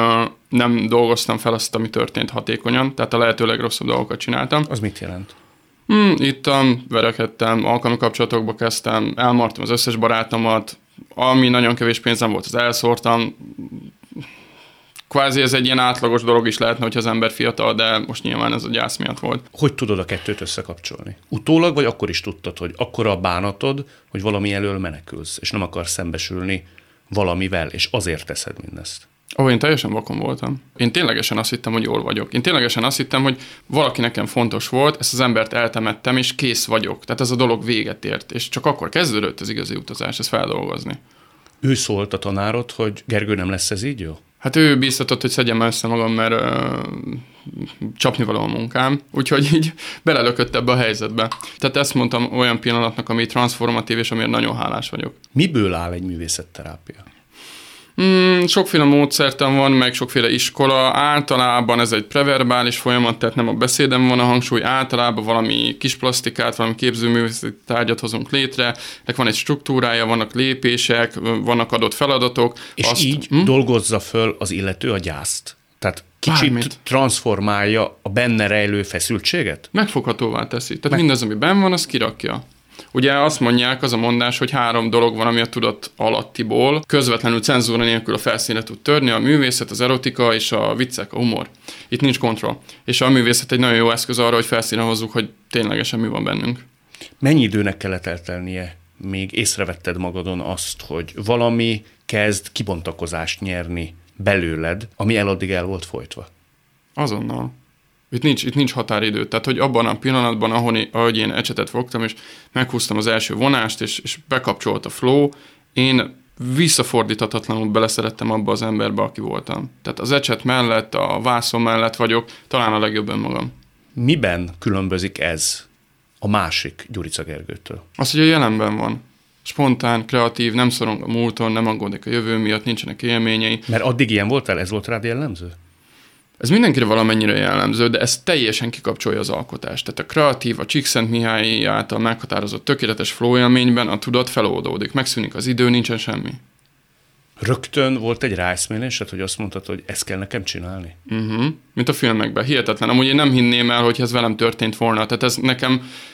nem dolgoztam fel azt, ami történt hatékonyan, tehát a lehető legrosszabb dolgokat csináltam. Az mit jelent? Hmm, ittam, verekedtem, alkalmi kapcsolatokba kezdtem, elmartam az összes barátomat, ami nagyon kevés pénzem volt, az elszórtam. Kvázi ez egy ilyen átlagos dolog is lehetne, hogy az ember fiatal, de most nyilván ez a gyász miatt volt. Hogy tudod a kettőt összekapcsolni? Utólag, vagy akkor is tudtad, hogy akkora a bánatod, hogy valami elől menekülsz, és nem akarsz szembesülni valamivel, és azért teszed mindezt? Ó, én teljesen vakon voltam. Én ténylegesen azt hittem, hogy jól vagyok. Én ténylegesen azt hittem, hogy valaki nekem fontos volt, ezt az embert eltemettem, és kész vagyok. Tehát ez a dolog véget ért. És csak akkor kezdődött az igazi utazás, ezt feldolgozni. Ő szólt a tanárod, hogy Gergő, nem lesz ez így jó? Hát ő bíztatott, hogy szedjem össze magam, mert ö, csapni való a munkám, úgyhogy így belelökött ebbe a helyzetbe. Tehát ezt mondtam olyan pillanatnak, ami transformatív, és amiért nagyon hálás vagyok. Miből áll egy művészetterápia? Mm, sokféle módszertan van, meg sokféle iskola. Általában ez egy preverbális folyamat, tehát nem a beszédem van a hangsúly, általában valami kis plastikát, valami képzőművészeti tárgyat hozunk létre, ennek van egy struktúrája, vannak lépések, vannak adott feladatok. És Azt, így hm? dolgozza föl az illető a gyászt. Tehát kicsit Bármit. transformálja a benne rejlő feszültséget? Megfoghatóvá teszi. Tehát Meg- mindaz, ami benn van, az kirakja. Ugye azt mondják, az a mondás, hogy három dolog van, ami a tudat alattiból közvetlenül cenzúra nélkül a felszínre tud törni, a művészet, az erotika és a viccek, a humor. Itt nincs kontroll. És a művészet egy nagyon jó eszköz arra, hogy felszínre hozzuk, hogy ténylegesen mi van bennünk. Mennyi időnek kellett eltelnie, még észrevetted magadon azt, hogy valami kezd kibontakozást nyerni belőled, ami eladdig el volt folytva? Azonnal. Itt nincs, itt nincs határidő. Tehát, hogy abban a pillanatban, ahol, én- ahogy én ecsetet fogtam, és meghúztam az első vonást, és, és bekapcsolt a flow, én visszafordíthatatlanul beleszerettem abba az emberbe, aki voltam. Tehát az ecset mellett, a vászon mellett vagyok, talán a legjobb önmagam. Miben különbözik ez a másik Gyurica Gergőtől? Az, hogy a jelenben van. Spontán, kreatív, nem szorong a múlton, nem aggódik a jövő miatt, nincsenek élményei. Mert addig ilyen voltál, ez volt rád jellemző? Ez mindenkire valamennyire jellemző, de ez teljesen kikapcsolja az alkotást. Tehát a kreatív, a Csíkszent által meghatározott tökéletes flow a tudat feloldódik, megszűnik az idő, nincsen semmi. Rögtön volt egy ráeszmélésed, hogy azt mondtad, hogy ezt kell nekem csinálni? Uh-huh. Mint a filmekben. Hihetetlen. Amúgy én nem hinném el, hogy ez velem történt volna. Tehát ez nekem...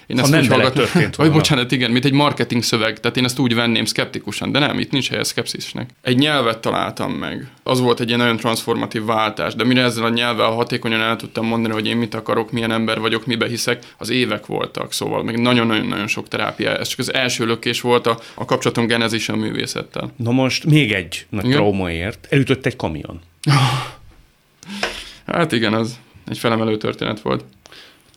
Én Ha ezt nem hallgatnám- történt Vagy volna. bocsánat, igen, mint egy marketing szöveg. Tehát én ezt úgy venném szkeptikusan, de nem, itt nincs helye szkepszisnek. Egy nyelvet találtam meg. Az volt egy ilyen nagyon transformatív váltás, de mire ezzel a nyelvvel hatékonyan el tudtam mondani, hogy én mit akarok, milyen ember vagyok, mibe hiszek, az évek voltak. Szóval még nagyon-nagyon-nagyon sok terápia. Ez csak az első lökés volt a, a kapcsolatom genezis a művészettel. Na most még egy nagy Igen. traumaért. Elütött egy kamion. Hát igen, az egy felemelő történet volt.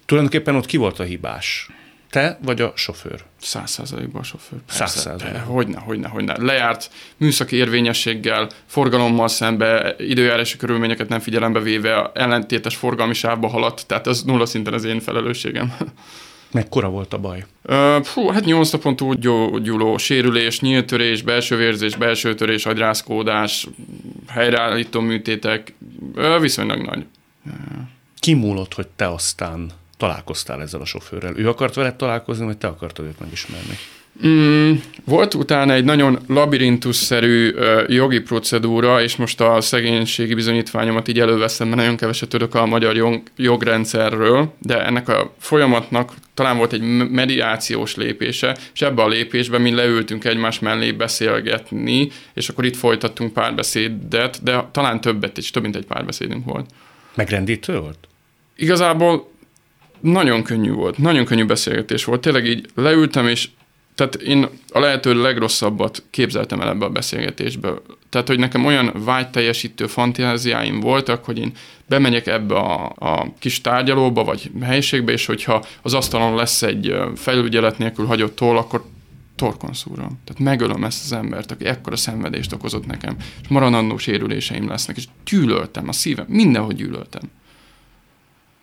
Tulajdonképpen ott ki volt a hibás? Te vagy a sofőr? Száz százalékban a sofőr. Száz százalékban. Hogyne, hogyne, hogyne. Lejárt műszaki érvényességgel, forgalommal szembe, időjárási körülményeket nem figyelembe véve, ellentétes forgalmi sávba haladt, tehát az nulla szinten az én felelősségem. Mekkora volt a baj? Fú, hát 8 napon túl gyógyuló sérülés, nyíltörés, belső vérzés, belső törés, agyrázkódás, helyreállító műtétek, viszonylag nagy. Kimúlott, hogy te aztán találkoztál ezzel a sofőrrel. Ő akart veled találkozni, vagy te akartad őt megismerni? Mm, volt utána egy nagyon labirintusszerű ö, jogi procedúra, és most a szegénységi bizonyítványomat így előveszem, mert nagyon keveset tudok a magyar jog, jogrendszerről, de ennek a folyamatnak talán volt egy me- mediációs lépése, és ebbe a lépésben mi leültünk egymás mellé beszélgetni, és akkor itt folytattunk párbeszédet, de talán többet is, több mint egy párbeszédünk volt. Megrendítő volt? Igazából nagyon könnyű volt, nagyon könnyű beszélgetés volt. Tényleg így leültem, és tehát én a lehető legrosszabbat képzeltem el ebbe a beszélgetésbe. Tehát, hogy nekem olyan vágyteljesítő fantáziáim voltak, hogy én bemegyek ebbe a, a kis tárgyalóba, vagy helyiségbe, és hogyha az asztalon lesz egy felügyelet nélkül hagyott toll, akkor torkon szúrom. Tehát megölöm ezt az embert, aki ekkora szenvedést okozott nekem, és maradandó sérüléseim lesznek, és gyűlöltem a szívem, mindenhogy gyűlöltem.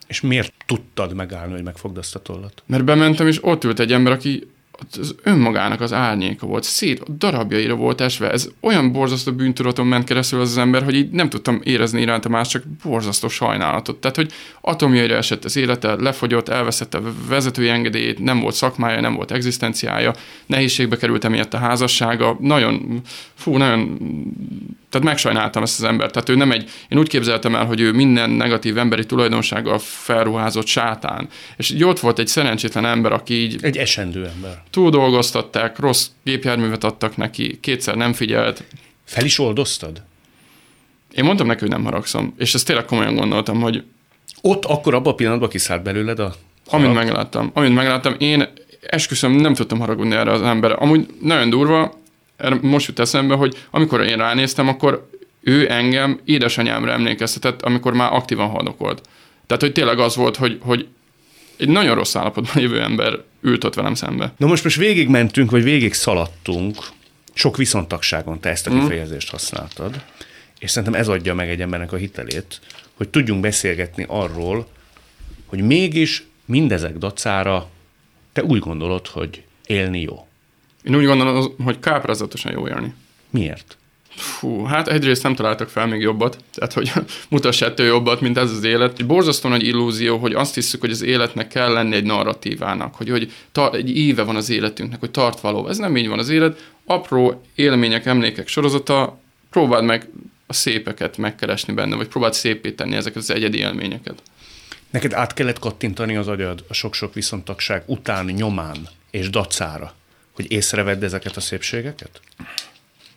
És miért tudtad megállni, hogy megfogd azt a tollat? Mert bementem, és ott ült egy ember, aki az önmagának az árnyéka volt, szét, darabjaira volt esve. Ez olyan borzasztó bűntudaton ment keresztül az, az ember, hogy így nem tudtam érezni iránta más, csak borzasztó sajnálatot. Tehát, hogy atomjaira esett az élete, lefogyott, elveszette a vezetői engedélyét, nem volt szakmája, nem volt egzisztenciája, nehézségbe került emiatt a házassága, nagyon, fú, nagyon tehát megsajnáltam ezt az embert. Tehát ő nem egy, én úgy képzeltem el, hogy ő minden negatív emberi tulajdonsággal felruházott sátán. És így ott volt egy szerencsétlen ember, aki így... Egy esendő ember. Túldolgoztatták, rossz gépjárművet adtak neki, kétszer nem figyelt. Fel is oldoztad? Én mondtam neki, hogy nem haragszom. És ezt tényleg komolyan gondoltam, hogy... Ott akkor abban a pillanatban kiszállt belőled a... Amint megláttam. Amint megláttam, én esküszöm, nem tudtam haragudni erre az emberre. Amúgy nagyon durva, most jut eszembe, hogy amikor én ránéztem, akkor ő engem édesanyámra emlékeztetett, amikor már aktívan haldokolt. Tehát, hogy tényleg az volt, hogy, hogy egy nagyon rossz állapotban jövő ember ült ott velem szembe. Na most most végigmentünk, vagy végig szaladtunk, sok viszontagságon te ezt a mhm. kifejezést használtad, és szerintem ez adja meg egy embernek a hitelét, hogy tudjunk beszélgetni arról, hogy mégis mindezek dacára te úgy gondolod, hogy élni jó. Én úgy gondolom, hogy káprázatosan jó élni. Miért? Fú, hát egyrészt nem találtak fel még jobbat, tehát hogy mutass ettől jobbat, mint ez az élet. Egy borzasztó nagy illúzió, hogy azt hiszük, hogy az életnek kell lenni egy narratívának, hogy, hogy ta, egy éve van az életünknek, hogy tart való. Ez nem így van az élet. Apró élmények, emlékek sorozata, próbáld meg a szépeket megkeresni benne, vagy próbáld szépíteni ezeket az egyedi élményeket. Neked át kellett kattintani az agyad a sok-sok viszontagság után, nyomán és dacára hogy észrevedd ezeket a szépségeket?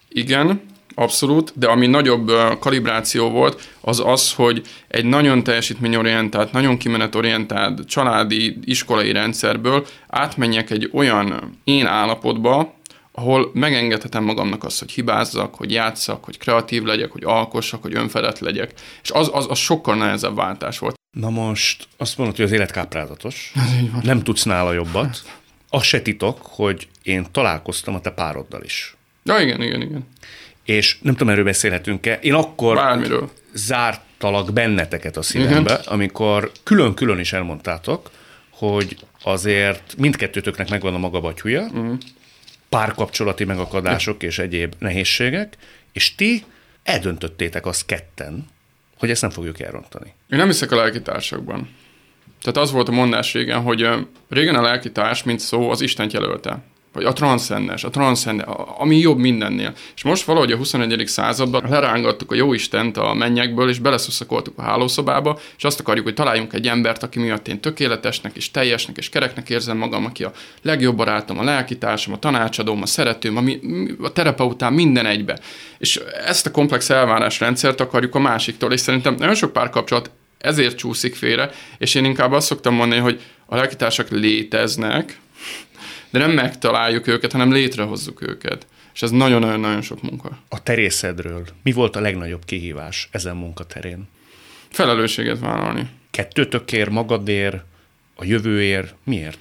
Igen, abszolút, de ami nagyobb kalibráció volt, az az, hogy egy nagyon teljesítményorientált, nagyon kimenetorientált családi iskolai rendszerből átmenjek egy olyan én állapotba, ahol megengedhetem magamnak azt, hogy hibázzak, hogy játszak, hogy kreatív legyek, hogy alkossak, hogy önfedett legyek. És az, az, az sokkal nehezebb váltás volt. Na most azt mondod, hogy az élet káprázatos. Nem tudsz nála jobbat az se titok, hogy én találkoztam a te pároddal is. Ja, igen, igen, igen. És nem tudom, erről beszélhetünk-e. Én akkor Bármiről. zártalak benneteket a szívembe, igen. amikor külön-külön is elmondtátok, hogy azért mindkettőtöknek megvan a maga batyúja, uh-huh. párkapcsolati megakadások és egyéb nehézségek, és ti eldöntöttétek azt ketten, hogy ezt nem fogjuk elrontani. Én nem hiszek a lelkitársakban. Tehát az volt a mondás régen, hogy régen a lelkitárs, mint szó, az Isten jelölte. Vagy a transzcendes, a transzcendes, ami jobb mindennél. És most valahogy a 21. században lerángattuk a jó Istent a mennyekből, és beleszuszakoltuk a hálószobába, és azt akarjuk, hogy találjunk egy embert, aki miatt én tökéletesnek, és teljesnek, és kereknek érzem magam, aki a legjobb barátom, a lelkitársam, a tanácsadóm, a szeretőm, a terapeutám, minden egybe. És ezt a komplex elvárásrendszert akarjuk a másiktól, és szerintem nagyon sok párkapcsolat ezért csúszik félre, és én inkább azt szoktam mondani, hogy a lelkitársak léteznek, de nem megtaláljuk őket, hanem létrehozzuk őket. És ez nagyon-nagyon-nagyon sok munka. A terészedről mi volt a legnagyobb kihívás ezen munkaterén? Felelősséget vállalni. Kettőtökér, magadér, a jövőér, miért?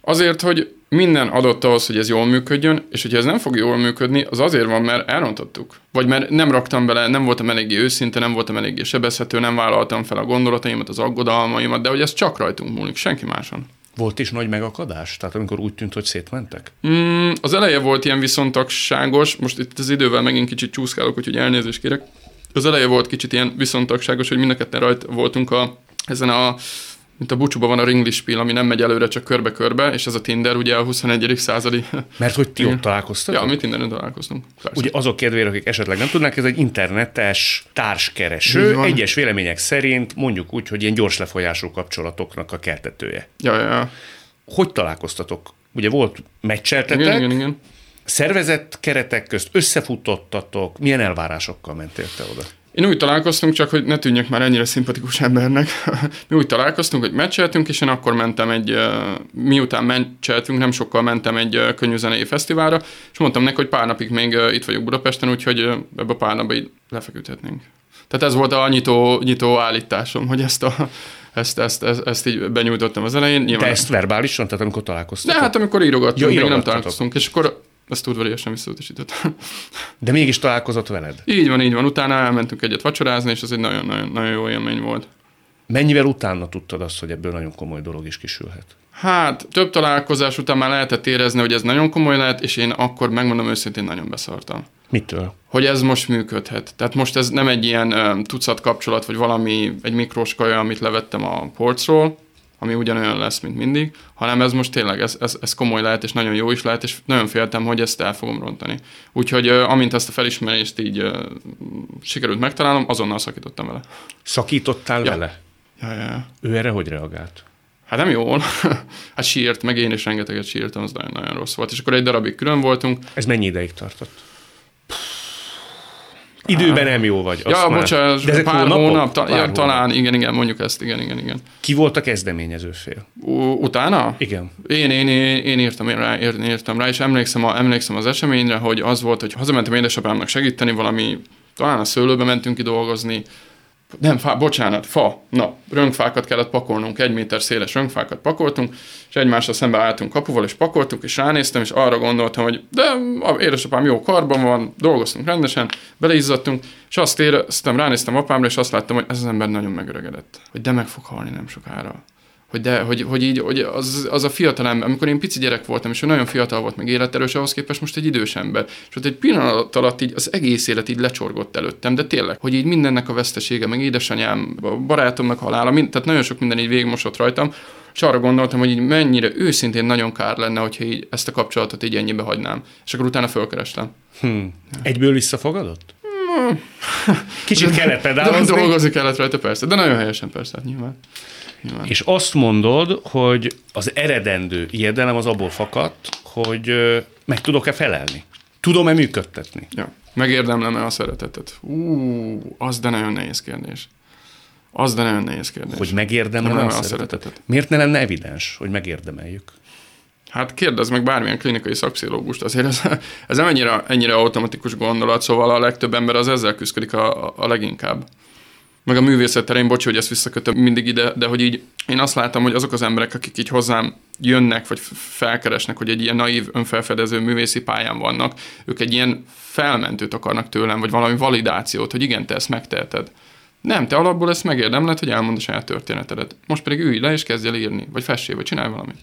Azért, hogy minden adott ahhoz, hogy ez jól működjön, és hogyha ez nem fog jól működni, az azért van, mert elrontottuk. Vagy mert nem raktam bele, nem voltam eléggé őszinte, nem voltam eléggé sebezhető, nem vállaltam fel a gondolataimat, az aggodalmaimat, de hogy ez csak rajtunk múlik, senki máson. Volt is nagy megakadás? Tehát amikor úgy tűnt, hogy szétmentek? Mm, az eleje volt ilyen viszontagságos, most itt az idővel megint kicsit csúszkálok, úgyhogy elnézést kérek. Az eleje volt kicsit ilyen viszontagságos, hogy mind a ketten rajt voltunk a, ezen a mint a bucsúban van a ringlispil, ami nem megy előre, csak körbe-körbe, és ez a Tinder ugye a 21. századi. Mert hogy ti ott találkoztatok? Ja, mi Tinderen találkoztunk. Persze. Ugye azok kedvére, akik esetleg nem tudnak, ez egy internetes társkereső, egyes vélemények szerint mondjuk úgy, hogy ilyen gyors lefolyású kapcsolatoknak a keltetője. Ja, ja, ja. Hogy találkoztatok? Ugye volt meccseltetek, igen, igen, igen. szervezett keretek közt összefutottatok, milyen elvárásokkal mentél te oda? Én úgy találkoztunk, csak hogy ne tűnjek már ennyire szimpatikus embernek. Mi úgy találkoztunk, hogy meccseltünk, és én akkor mentem egy, miután meccseltünk, nem sokkal mentem egy könnyűzenei fesztiválra, és mondtam neki, hogy pár napig még itt vagyok Budapesten, úgyhogy ebbe a pár napba így lefeküdhetnénk. Tehát ez volt a nyitó, nyitó állításom, hogy ezt a ezt, ezt, ezt, ezt így benyújtottam az elején. Nyilván... De ezt verbálisan, tehát amikor találkoztunk? De hát amikor írogattunk, ja, még nem találkoztunk, és akkor ezt udvariasan visszautasított. De mégis találkozott veled? Így van, így van. Utána elmentünk egyet vacsorázni, és ez egy nagyon, nagyon, nagyon jó élmény volt. Mennyivel utána tudtad azt, hogy ebből nagyon komoly dolog is kisülhet? Hát, több találkozás után már lehetett érezni, hogy ez nagyon komoly lehet, és én akkor megmondom őszintén nagyon beszartam. Mitől? Hogy ez most működhet. Tehát most ez nem egy ilyen um, tucat kapcsolat, vagy valami, egy mikroskaja, amit levettem a porcról, ami ugyanolyan lesz, mint mindig, hanem ez most tényleg, ez, ez, ez komoly lehet, és nagyon jó is lehet, és nagyon féltem, hogy ezt el fogom rontani. Úgyhogy amint ezt a felismerést így sikerült megtalálnom, azonnal szakítottam vele. Szakítottál ja. vele? Ja, ja, ja. Ő erre hogy reagált? Hát nem jól. hát sírt, meg én is rengeteget sírtam, az nagyon-nagyon rossz volt. És akkor egy darabig külön voltunk. Ez mennyi ideig tartott? Időben nem jó vagy. Ja, bocsánat, De pár hónapok? hónap, ta, pár ja, hónap. talán, igen, igen, mondjuk ezt, igen, igen, igen. Ki volt a kezdeményező fél? U- utána? Igen. Én, én, én, én írtam rá, én írtam rá, és emlékszem, a, emlékszem az eseményre, hogy az volt, hogy hazamentem édesapámnak segíteni, valami, talán a szőlőbe mentünk ki dolgozni, nem, fá, bocsánat, fa. Na, rönkfákat kellett pakolnunk, egy méter széles rönkfákat pakoltunk, és egymásra szembe álltunk kapuval, és pakoltuk, és ránéztem, és arra gondoltam, hogy de a édesapám jó karban van, dolgoztunk rendesen, beleizzadtunk, és azt éreztem, ránéztem apámra, és azt láttam, hogy ez az ember nagyon megöregedett. Hogy de meg fog halni nem sokára hogy, de, hogy, hogy így hogy az, az a fiatal ember, amikor én pici gyerek voltam, és ő nagyon fiatal volt, meg életerős, ahhoz képest most egy idős ember. És ott egy pillanat alatt így az egész élet így lecsorgott előttem, de tényleg, hogy így mindennek a vesztesége, meg édesanyám, a barátomnak halála, mind, tehát nagyon sok minden így végigmosott rajtam, és arra gondoltam, hogy így mennyire őszintén nagyon kár lenne, hogyha így ezt a kapcsolatot így ennyibe hagynám. És akkor utána fölkerestem. Hmm. Egyből visszafogadott? Kicsit kellett pedálozni. Dolgozni kellett rajta, persze, de nagyon helyesen persze, hát nyilván. Nyilván. És azt mondod, hogy az eredendő ijedelem az abból fakadt, hogy meg tudok-e felelni? Tudom-e működtetni? Ja. Megérdemlem-e a szeretetet? Ú, az de nagyon nehéz kérdés. Az de nagyon nehéz kérdés. Hogy megérdemlem a, a szeretetet? szeretetet? Miért ne lenne evidens, hogy megérdemeljük? Hát kérdezz meg bármilyen klinikai szakpszichológust, azért ez, ez nem ennyire, ennyire automatikus gondolat, szóval a legtöbb ember az ezzel küzdik a, a leginkább. Meg a művészet terén, bocs, hogy ezt visszakötöm mindig ide, de hogy így én azt látom, hogy azok az emberek, akik így hozzám jönnek, vagy felkeresnek, hogy egy ilyen naív, önfelfedező művészi pályán vannak, ők egy ilyen felmentőt akarnak tőlem, vagy valami validációt, hogy igen, te ezt megteheted. Nem, te alapból ezt megérdemled, hogy elmond a saját történetedet. Most pedig ülj le és kezdj el írni, vagy fessél, vagy csinálj valamit.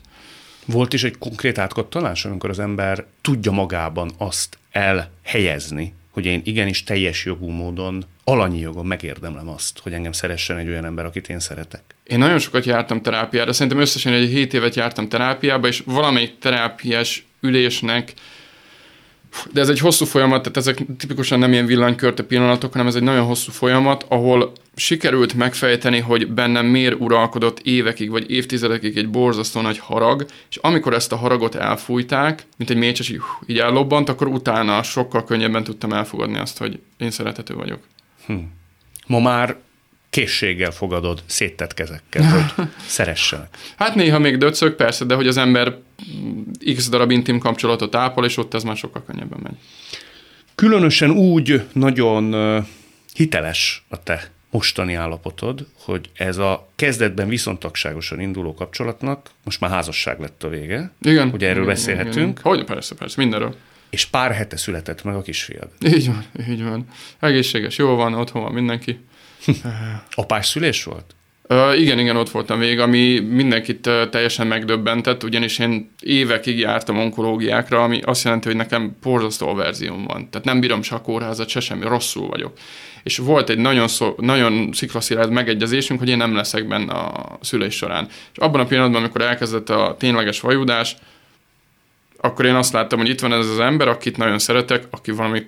Volt is egy konkrét átkottolás, amikor az ember tudja magában azt elhelyezni, hogy én igenis teljes jogú módon, alanyi jogon megérdemlem azt, hogy engem szeressen egy olyan ember, akit én szeretek. Én nagyon sokat jártam terápiára, szerintem összesen egy 7 évet jártam terápiába, és valamelyik terápiás ülésnek de ez egy hosszú folyamat, tehát ezek tipikusan nem ilyen villanykörte pillanatok, hanem ez egy nagyon hosszú folyamat, ahol sikerült megfejteni, hogy bennem miért uralkodott évekig vagy évtizedekig egy borzasztó nagy harag, és amikor ezt a haragot elfújták, mint egy mécses így, így ellobbant, akkor utána sokkal könnyebben tudtam elfogadni azt, hogy én szerethető vagyok. Hm. Ma már készséggel fogadod széttett kezekkel, hogy szeressenek. Hát néha még döcög, persze, de hogy az ember x darab intim kapcsolatot ápol, és ott ez már sokkal könnyebben megy. Különösen úgy nagyon hiteles a te mostani állapotod, hogy ez a kezdetben viszontagságosan induló kapcsolatnak most már házasság lett a vége. Igen. Hogy erről igen, beszélhetünk. Igen. Hogy persze, persze, mindenről. És pár hete született meg a kisfiad. Így van, így van. Egészséges, jó van, otthon van mindenki. Apás szülés volt? Uh, igen, igen, ott voltam végig, ami mindenkit uh, teljesen megdöbbentett, ugyanis én évekig jártam onkológiákra, ami azt jelenti, hogy nekem porzasztó verzióm van. Tehát nem bírom se a kórházat, se semmi, rosszul vagyok. És volt egy nagyon, szó, nagyon sziklaszilárd megegyezésünk, hogy én nem leszek benne a szülés során. És abban a pillanatban, amikor elkezdett a tényleges vajudás, akkor én azt láttam, hogy itt van ez az ember, akit nagyon szeretek, aki valami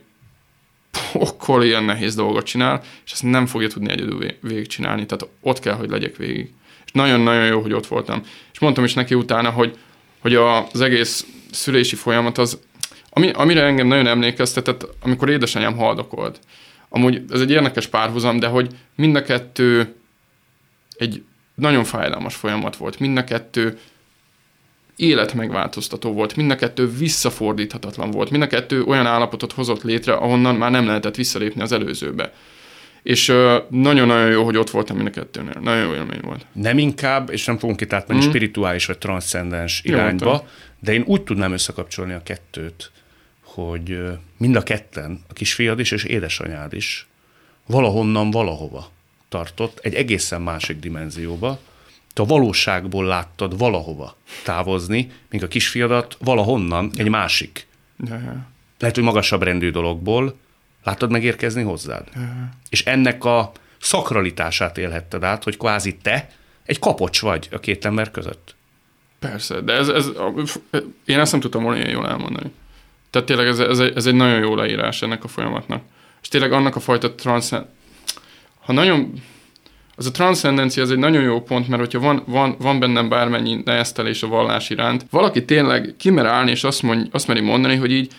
pokkol ilyen nehéz dolgot csinál, és ezt nem fogja tudni egyedül végigcsinálni, tehát ott kell, hogy legyek végig. És nagyon-nagyon jó, hogy ott voltam. És mondtam is neki utána, hogy, hogy az egész szülési folyamat az, ami, amire engem nagyon emlékeztetett, amikor édesanyám haldokolt. amúgy ez egy érdekes párhuzam, de hogy mind a kettő egy nagyon fájdalmas folyamat volt. Mind a kettő életmegváltoztató volt, mind a kettő visszafordíthatatlan volt, mind a kettő olyan állapotot hozott létre, ahonnan már nem lehetett visszalépni az előzőbe. És nagyon-nagyon jó, hogy ott voltam mind a kettőnél. Nagyon jó élmény volt. Nem inkább, és nem fogunk itt átmenni mm. spirituális vagy transzcendens irányba, de én úgy tudnám összekapcsolni a kettőt, hogy mind a ketten, a kisfiad is és édesanyád is valahonnan valahova tartott, egy egészen másik dimenzióba, te a valóságból láttad valahova távozni, míg a kisfiadat valahonnan egy másik. Ja. Lehet, hogy magasabb rendű dologból láttad megérkezni hozzád. Ja. És ennek a szakralitását élhetted át, hogy kvázi te egy kapocs vagy a két ember között. Persze, de ez, ez, én ezt nem tudtam volna ilyen jól elmondani. Tehát tényleg ez, ez, egy, ez egy nagyon jó leírás ennek a folyamatnak. És tényleg annak a fajta transz... Ha nagyon az a transzcendencia az egy nagyon jó pont, mert hogyha van, van, van bennem bármennyi neheztelés a vallás iránt, valaki tényleg kimer állni, és azt, mond, azt meri mondani, hogy így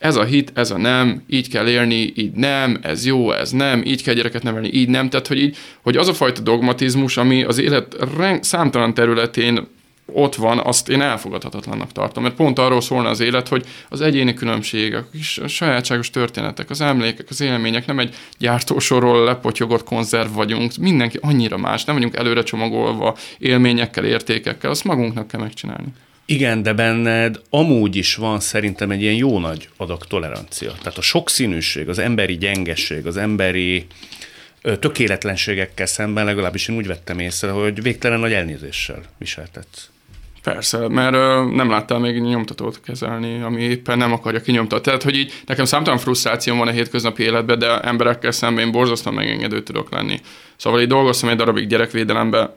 ez a hit, ez a nem, így kell élni, így nem, ez jó, ez nem, így kell gyereket nevelni, így nem. Tehát, hogy, így, hogy az a fajta dogmatizmus, ami az élet számtalan területén ott van, azt én elfogadhatatlannak tartom. Mert pont arról szólna az élet, hogy az egyéni különbségek, a sajátságos történetek, az emlékek, az élmények, nem egy gyártósorról lepotyogott konzerv vagyunk, mindenki annyira más, nem vagyunk előre csomagolva élményekkel, értékekkel, azt magunknak kell megcsinálni. Igen, de benned amúgy is van szerintem egy ilyen jó nagy adag tolerancia. Tehát a sokszínűség, az emberi gyengeség, az emberi tökéletlenségekkel szemben legalábbis én úgy vettem észre, hogy végtelen nagy elnézéssel viseltetsz. Persze, mert ö, nem láttál még nyomtatót kezelni, ami éppen nem akarja kinyomtatni. Tehát, hogy így nekem számtalan frusztráció van a hétköznapi életben, de emberekkel szemben én borzasztóan megengedő tudok lenni. Szóval így dolgoztam egy darabig gyerekvédelembe,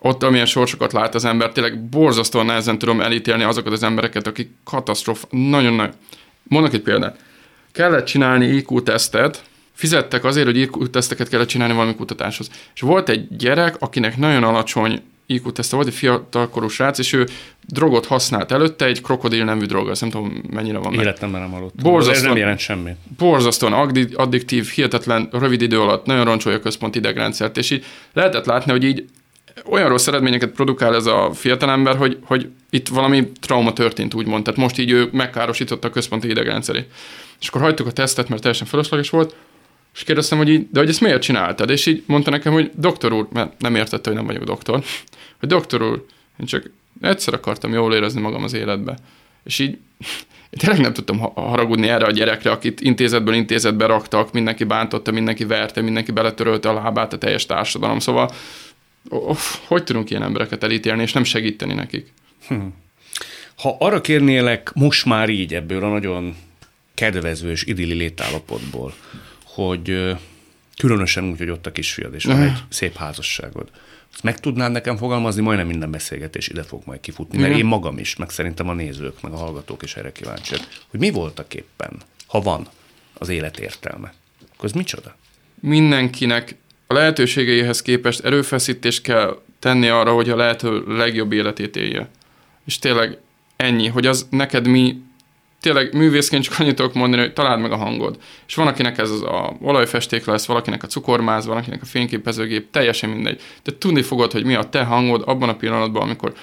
ott, amilyen sorsokat lát az ember, tényleg borzasztóan nehezen tudom elítélni azokat az embereket, akik katasztrofa, nagyon nagy. Mondok egy példát. Kellett csinálni IQ-tesztet, fizettek azért, hogy IQ-teszteket kellett csinálni valami kutatáshoz. És volt egy gyerek, akinek nagyon alacsony IQ teszte volt, egy fiatalkorú srác, és ő drogot használt előtte, egy krokodil nevű drog, azt nem tudom mennyire van Életemben nem hallottam. Borzasztóan, Ez nem jelent semmi. Borzasztóan addiktív, hihetetlen, rövid idő alatt nagyon roncsolja a központi idegrendszert, és így lehetett látni, hogy így olyan rossz eredményeket produkál ez a fiatalember, hogy, hogy itt valami trauma történt, úgymond. Tehát most így ő megkárosította a központi idegrendszerét. És akkor hagytuk a tesztet, mert teljesen fölösleges volt, és kérdeztem, hogy így, de hogy ezt miért csináltad? És így mondta nekem, hogy doktor úr, mert nem értette, hogy nem vagyok doktor, hogy doktor úr, én csak egyszer akartam jól érezni magam az életbe. És így én tényleg nem tudtam haragudni erre a gyerekre, akit intézetből intézetbe raktak, mindenki bántotta, mindenki verte, mindenki beletörölte a lábát a teljes társadalom. Szóval oh, hogy tudunk ilyen embereket elítélni, és nem segíteni nekik? Hm. Ha arra kérnélek most már így ebből a nagyon kedvező és idilli létállapotból, hogy különösen úgy, hogy ott a kisfiad, és van egy szép házasságod. Ezt meg tudnád nekem fogalmazni, majdnem minden beszélgetés ide fog majd kifutni, mert én magam is, meg szerintem a nézők, meg a hallgatók is erre kíváncsiak, hogy mi voltak éppen, ha van az élet értelme. Akkor ez micsoda? Mindenkinek a lehetőségeihez képest erőfeszítést kell tenni arra, hogy a lehető legjobb életét élje. És tényleg ennyi, hogy az neked mi tényleg művészként csak annyit tudok mondani, hogy találd meg a hangod. És van, akinek ez az a olajfesték lesz, valakinek a cukormáz, valakinek a fényképezőgép, teljesen mindegy. De tudni fogod, hogy mi a te hangod abban a pillanatban, amikor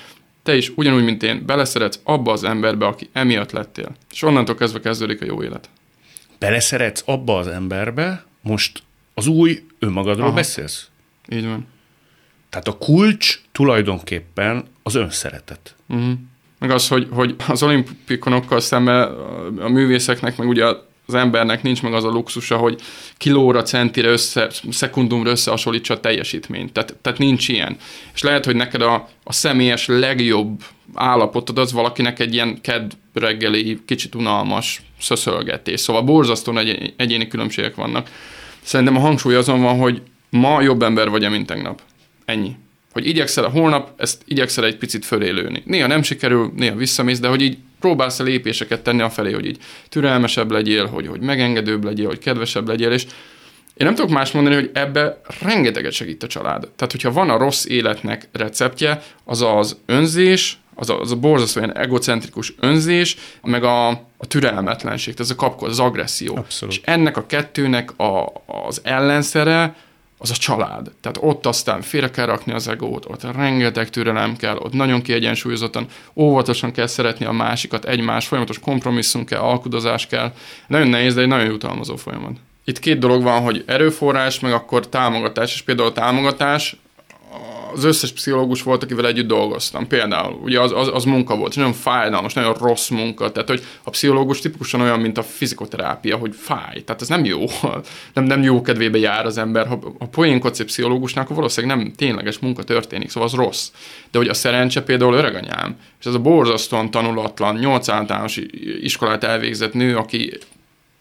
te is ugyanúgy, mint én, beleszeretsz abba az emberbe, aki emiatt lettél. És onnantól kezdve kezdődik a jó élet. Beleszeretsz abba az emberbe, most az új önmagadról Aha. beszélsz? Így van. Tehát a kulcs tulajdonképpen az önszeretet. Uh-huh meg az, hogy, hogy az olimpikonokkal szemben a művészeknek, meg ugye az embernek nincs meg az a luxusa, hogy kilóra, centire, össze, szekundumra összehasonlítsa a teljesítményt. Tehát, tehát nincs ilyen. És lehet, hogy neked a, a személyes legjobb állapotod az valakinek egy ilyen ked reggeli, kicsit unalmas szöszölgetés. Szóval borzasztó nagy egyéni különbségek vannak. Szerintem a hangsúly azon van, hogy ma jobb ember vagy, mint tegnap. Ennyi hogy igyekszel a holnap, ezt igyekszel egy picit fölélőni. Néha nem sikerül, néha visszamész, de hogy így próbálsz a lépéseket tenni a felé, hogy így türelmesebb legyél, hogy, hogy megengedőbb legyél, hogy kedvesebb legyél, és én nem tudok más mondani, hogy ebbe rengeteget segít a család. Tehát, hogyha van a rossz életnek receptje, az az önzés, az a, az a borzasztó ilyen egocentrikus önzés, meg a, a türelmetlenség, ez a kapkod, az agresszió. Abszolút. És ennek a kettőnek a, az ellenszere az a család. Tehát ott aztán félre kell rakni az egót, ott rengeteg türelem kell, ott nagyon kiegyensúlyozottan, óvatosan kell szeretni a másikat, egymás, folyamatos kompromisszum kell, alkudozás kell. Nagyon nehéz, de egy nagyon jutalmazó folyamat. Itt két dolog van, hogy erőforrás, meg akkor támogatás, és például a támogatás az összes pszichológus volt, akivel együtt dolgoztam. Például, ugye az, az, az munka volt, és nagyon fájdalmas, nagyon rossz munka. Tehát, hogy a pszichológus tipikusan olyan, mint a fizikoterápia, hogy fáj. Tehát ez nem jó. Nem, nem jó kedvébe jár az ember. Ha, ha poénkodsz egy pszichológusnak, akkor valószínűleg nem tényleges munka történik, szóval az rossz. De hogy a szerencse például öreganyám, és ez a borzasztóan tanulatlan, nyolc általános iskolát elvégzett nő, aki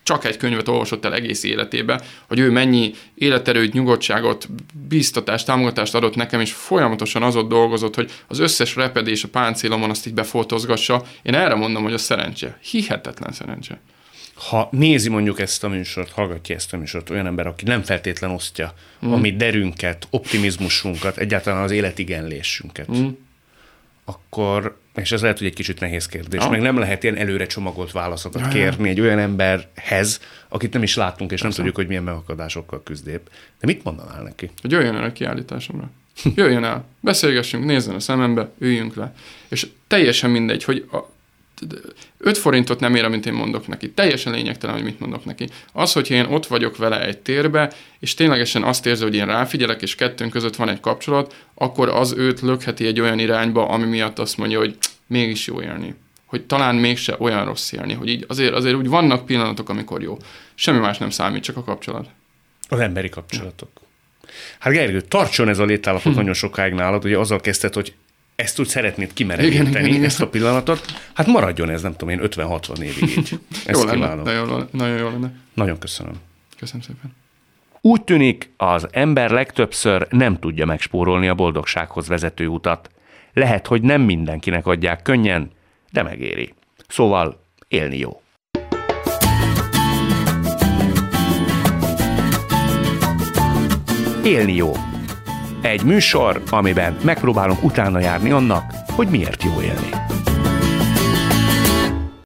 csak egy könyvet olvasott el egész életébe, hogy ő mennyi életerőt, nyugodtságot, biztatást, támogatást adott nekem, és folyamatosan az ott dolgozott, hogy az összes repedés a páncélomon azt így befotozgassa. Én erre mondom, hogy a szerencse. Hihetetlen szerencse. Ha nézi mondjuk ezt a műsort, hallgatja ezt a műsort olyan ember, aki nem feltétlen osztja mm. a mi derünket, optimizmusunkat, egyáltalán az életigenlésünket, mm. akkor és ez lehet, hogy egy kicsit nehéz kérdés, ja. meg nem lehet ilyen előre csomagolt válaszokat ja, kérni egy olyan emberhez, akit nem is látunk, és nem tudjuk, hogy milyen megakadásokkal küzdép. De mit mondanál neki? Hogy jöjjön el a kiállításomra. Jöjjön el, beszélgessünk, nézzen a szemembe, üljünk le. És teljesen mindegy, hogy a, 5 forintot nem ér, amit én mondok neki. Teljesen lényegtelen, hogy mit mondok neki. Az, hogyha én ott vagyok vele egy térbe, és ténylegesen azt érzi, hogy én ráfigyelek, és kettőnk között van egy kapcsolat, akkor az őt lökheti egy olyan irányba, ami miatt azt mondja, hogy mégis jó élni. Hogy talán mégse olyan rossz élni, hogy így azért, azért úgy vannak pillanatok, amikor jó. Semmi más nem számít, csak a kapcsolat. Az emberi kapcsolatok. Hát Gergő, tartson ez a létállapot hm. nagyon sokáig nálad, ugye azzal kezdted, hogy ezt úgy szeretnéd kimerevíteni, ezt a pillanatot, hát maradjon ez, nem tudom én, 50-60 évig így. Ezt jó lenne, nagyon, nagyon jó lenne. Nagyon köszönöm. Köszönöm szépen. Úgy tűnik, az ember legtöbbször nem tudja megspórolni a boldogsághoz vezető utat. Lehet, hogy nem mindenkinek adják könnyen, de megéri. Szóval élni jó. Élni jó egy műsor, amiben megpróbálunk utána járni annak, hogy miért jó élni.